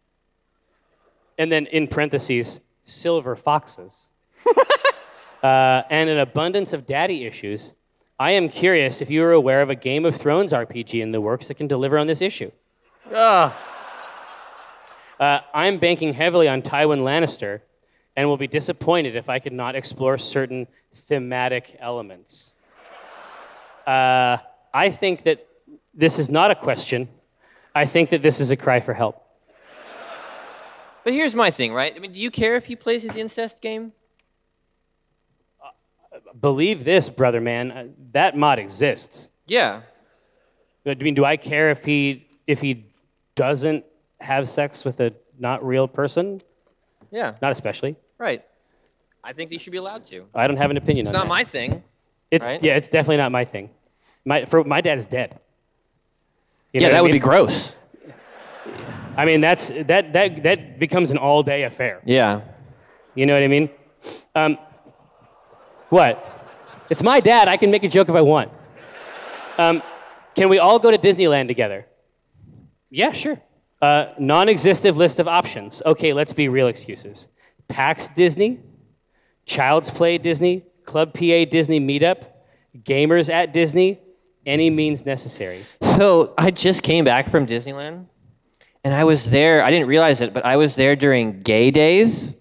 and then in parentheses, silver foxes, uh, and an abundance of daddy issues, I am curious if you are aware of a Game of Thrones RPG in the works that can deliver on this issue. Ugh. Uh, I'm banking heavily on Tywin Lannister, and will be disappointed if I could not explore certain thematic elements. Uh, I think that this is not a question. I think that this is a cry for help. But here's my thing, right? I mean, do you care if he plays his incest game? Believe this, brother man, uh, that mod exists. Yeah. I mean, do I care if he if he doesn't have sex with a not real person? Yeah. Not especially. Right. I think he should be allowed to. I don't have an opinion It's on not my thing. It's right? yeah, it's definitely not my thing. My for my dad is dead. You yeah, that I would be gross. I mean, that's that that that becomes an all day affair. Yeah. You know what I mean? Um, what? It's my dad. I can make a joke if I want. Um, can we all go to Disneyland together? Yeah, sure. Uh, non-existent list of options. Okay, let's be real excuses. PAX Disney, Child's Play Disney, Club PA Disney Meetup, Gamers at Disney, any means necessary. So I just came back from Disneyland, and I was there. I didn't realize it, but I was there during gay days.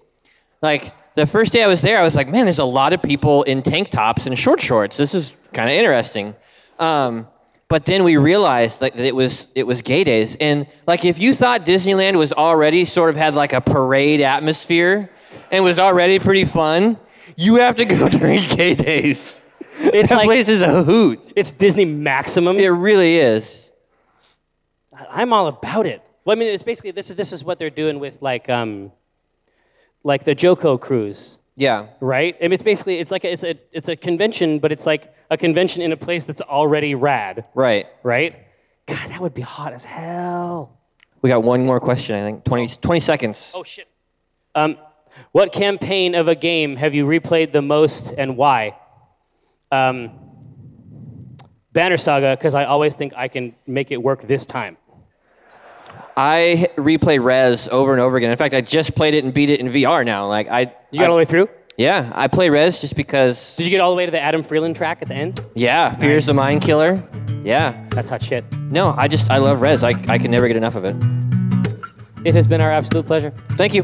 Like the first day I was there, I was like, man, there's a lot of people in tank tops and short shorts. This is kind of interesting. Um, but then we realized like, that it was it was gay days, and like if you thought Disneyland was already sort of had like a parade atmosphere and was already pretty fun, you have to go during gay days. It's that like place is a hoot. it's Disney Maximum. It really is. I'm all about it. Well, I mean, it's basically this is this is what they're doing with like um, like the JoCo Cruise, Yeah. right? I mean, it's basically it's like a, it's a it's a convention, but it's like a convention in a place that's already rad, Right. right? God, that would be hot as hell. We got one more question, I think. 20, 20 seconds. Oh shit. Um, what campaign of a game have you replayed the most and why? Um, Banner Saga, because I always think I can make it work this time. I replay Rez over and over again. In fact, I just played it and beat it in VR now. Like I, You got I- all the way through? Yeah, I play Rez just because. Did you get all the way to the Adam Freeland track at the end? Yeah, Fear's the Mind Killer. Yeah. That's hot shit. No, I just I love Rez. I I can never get enough of it. It has been our absolute pleasure. Thank you.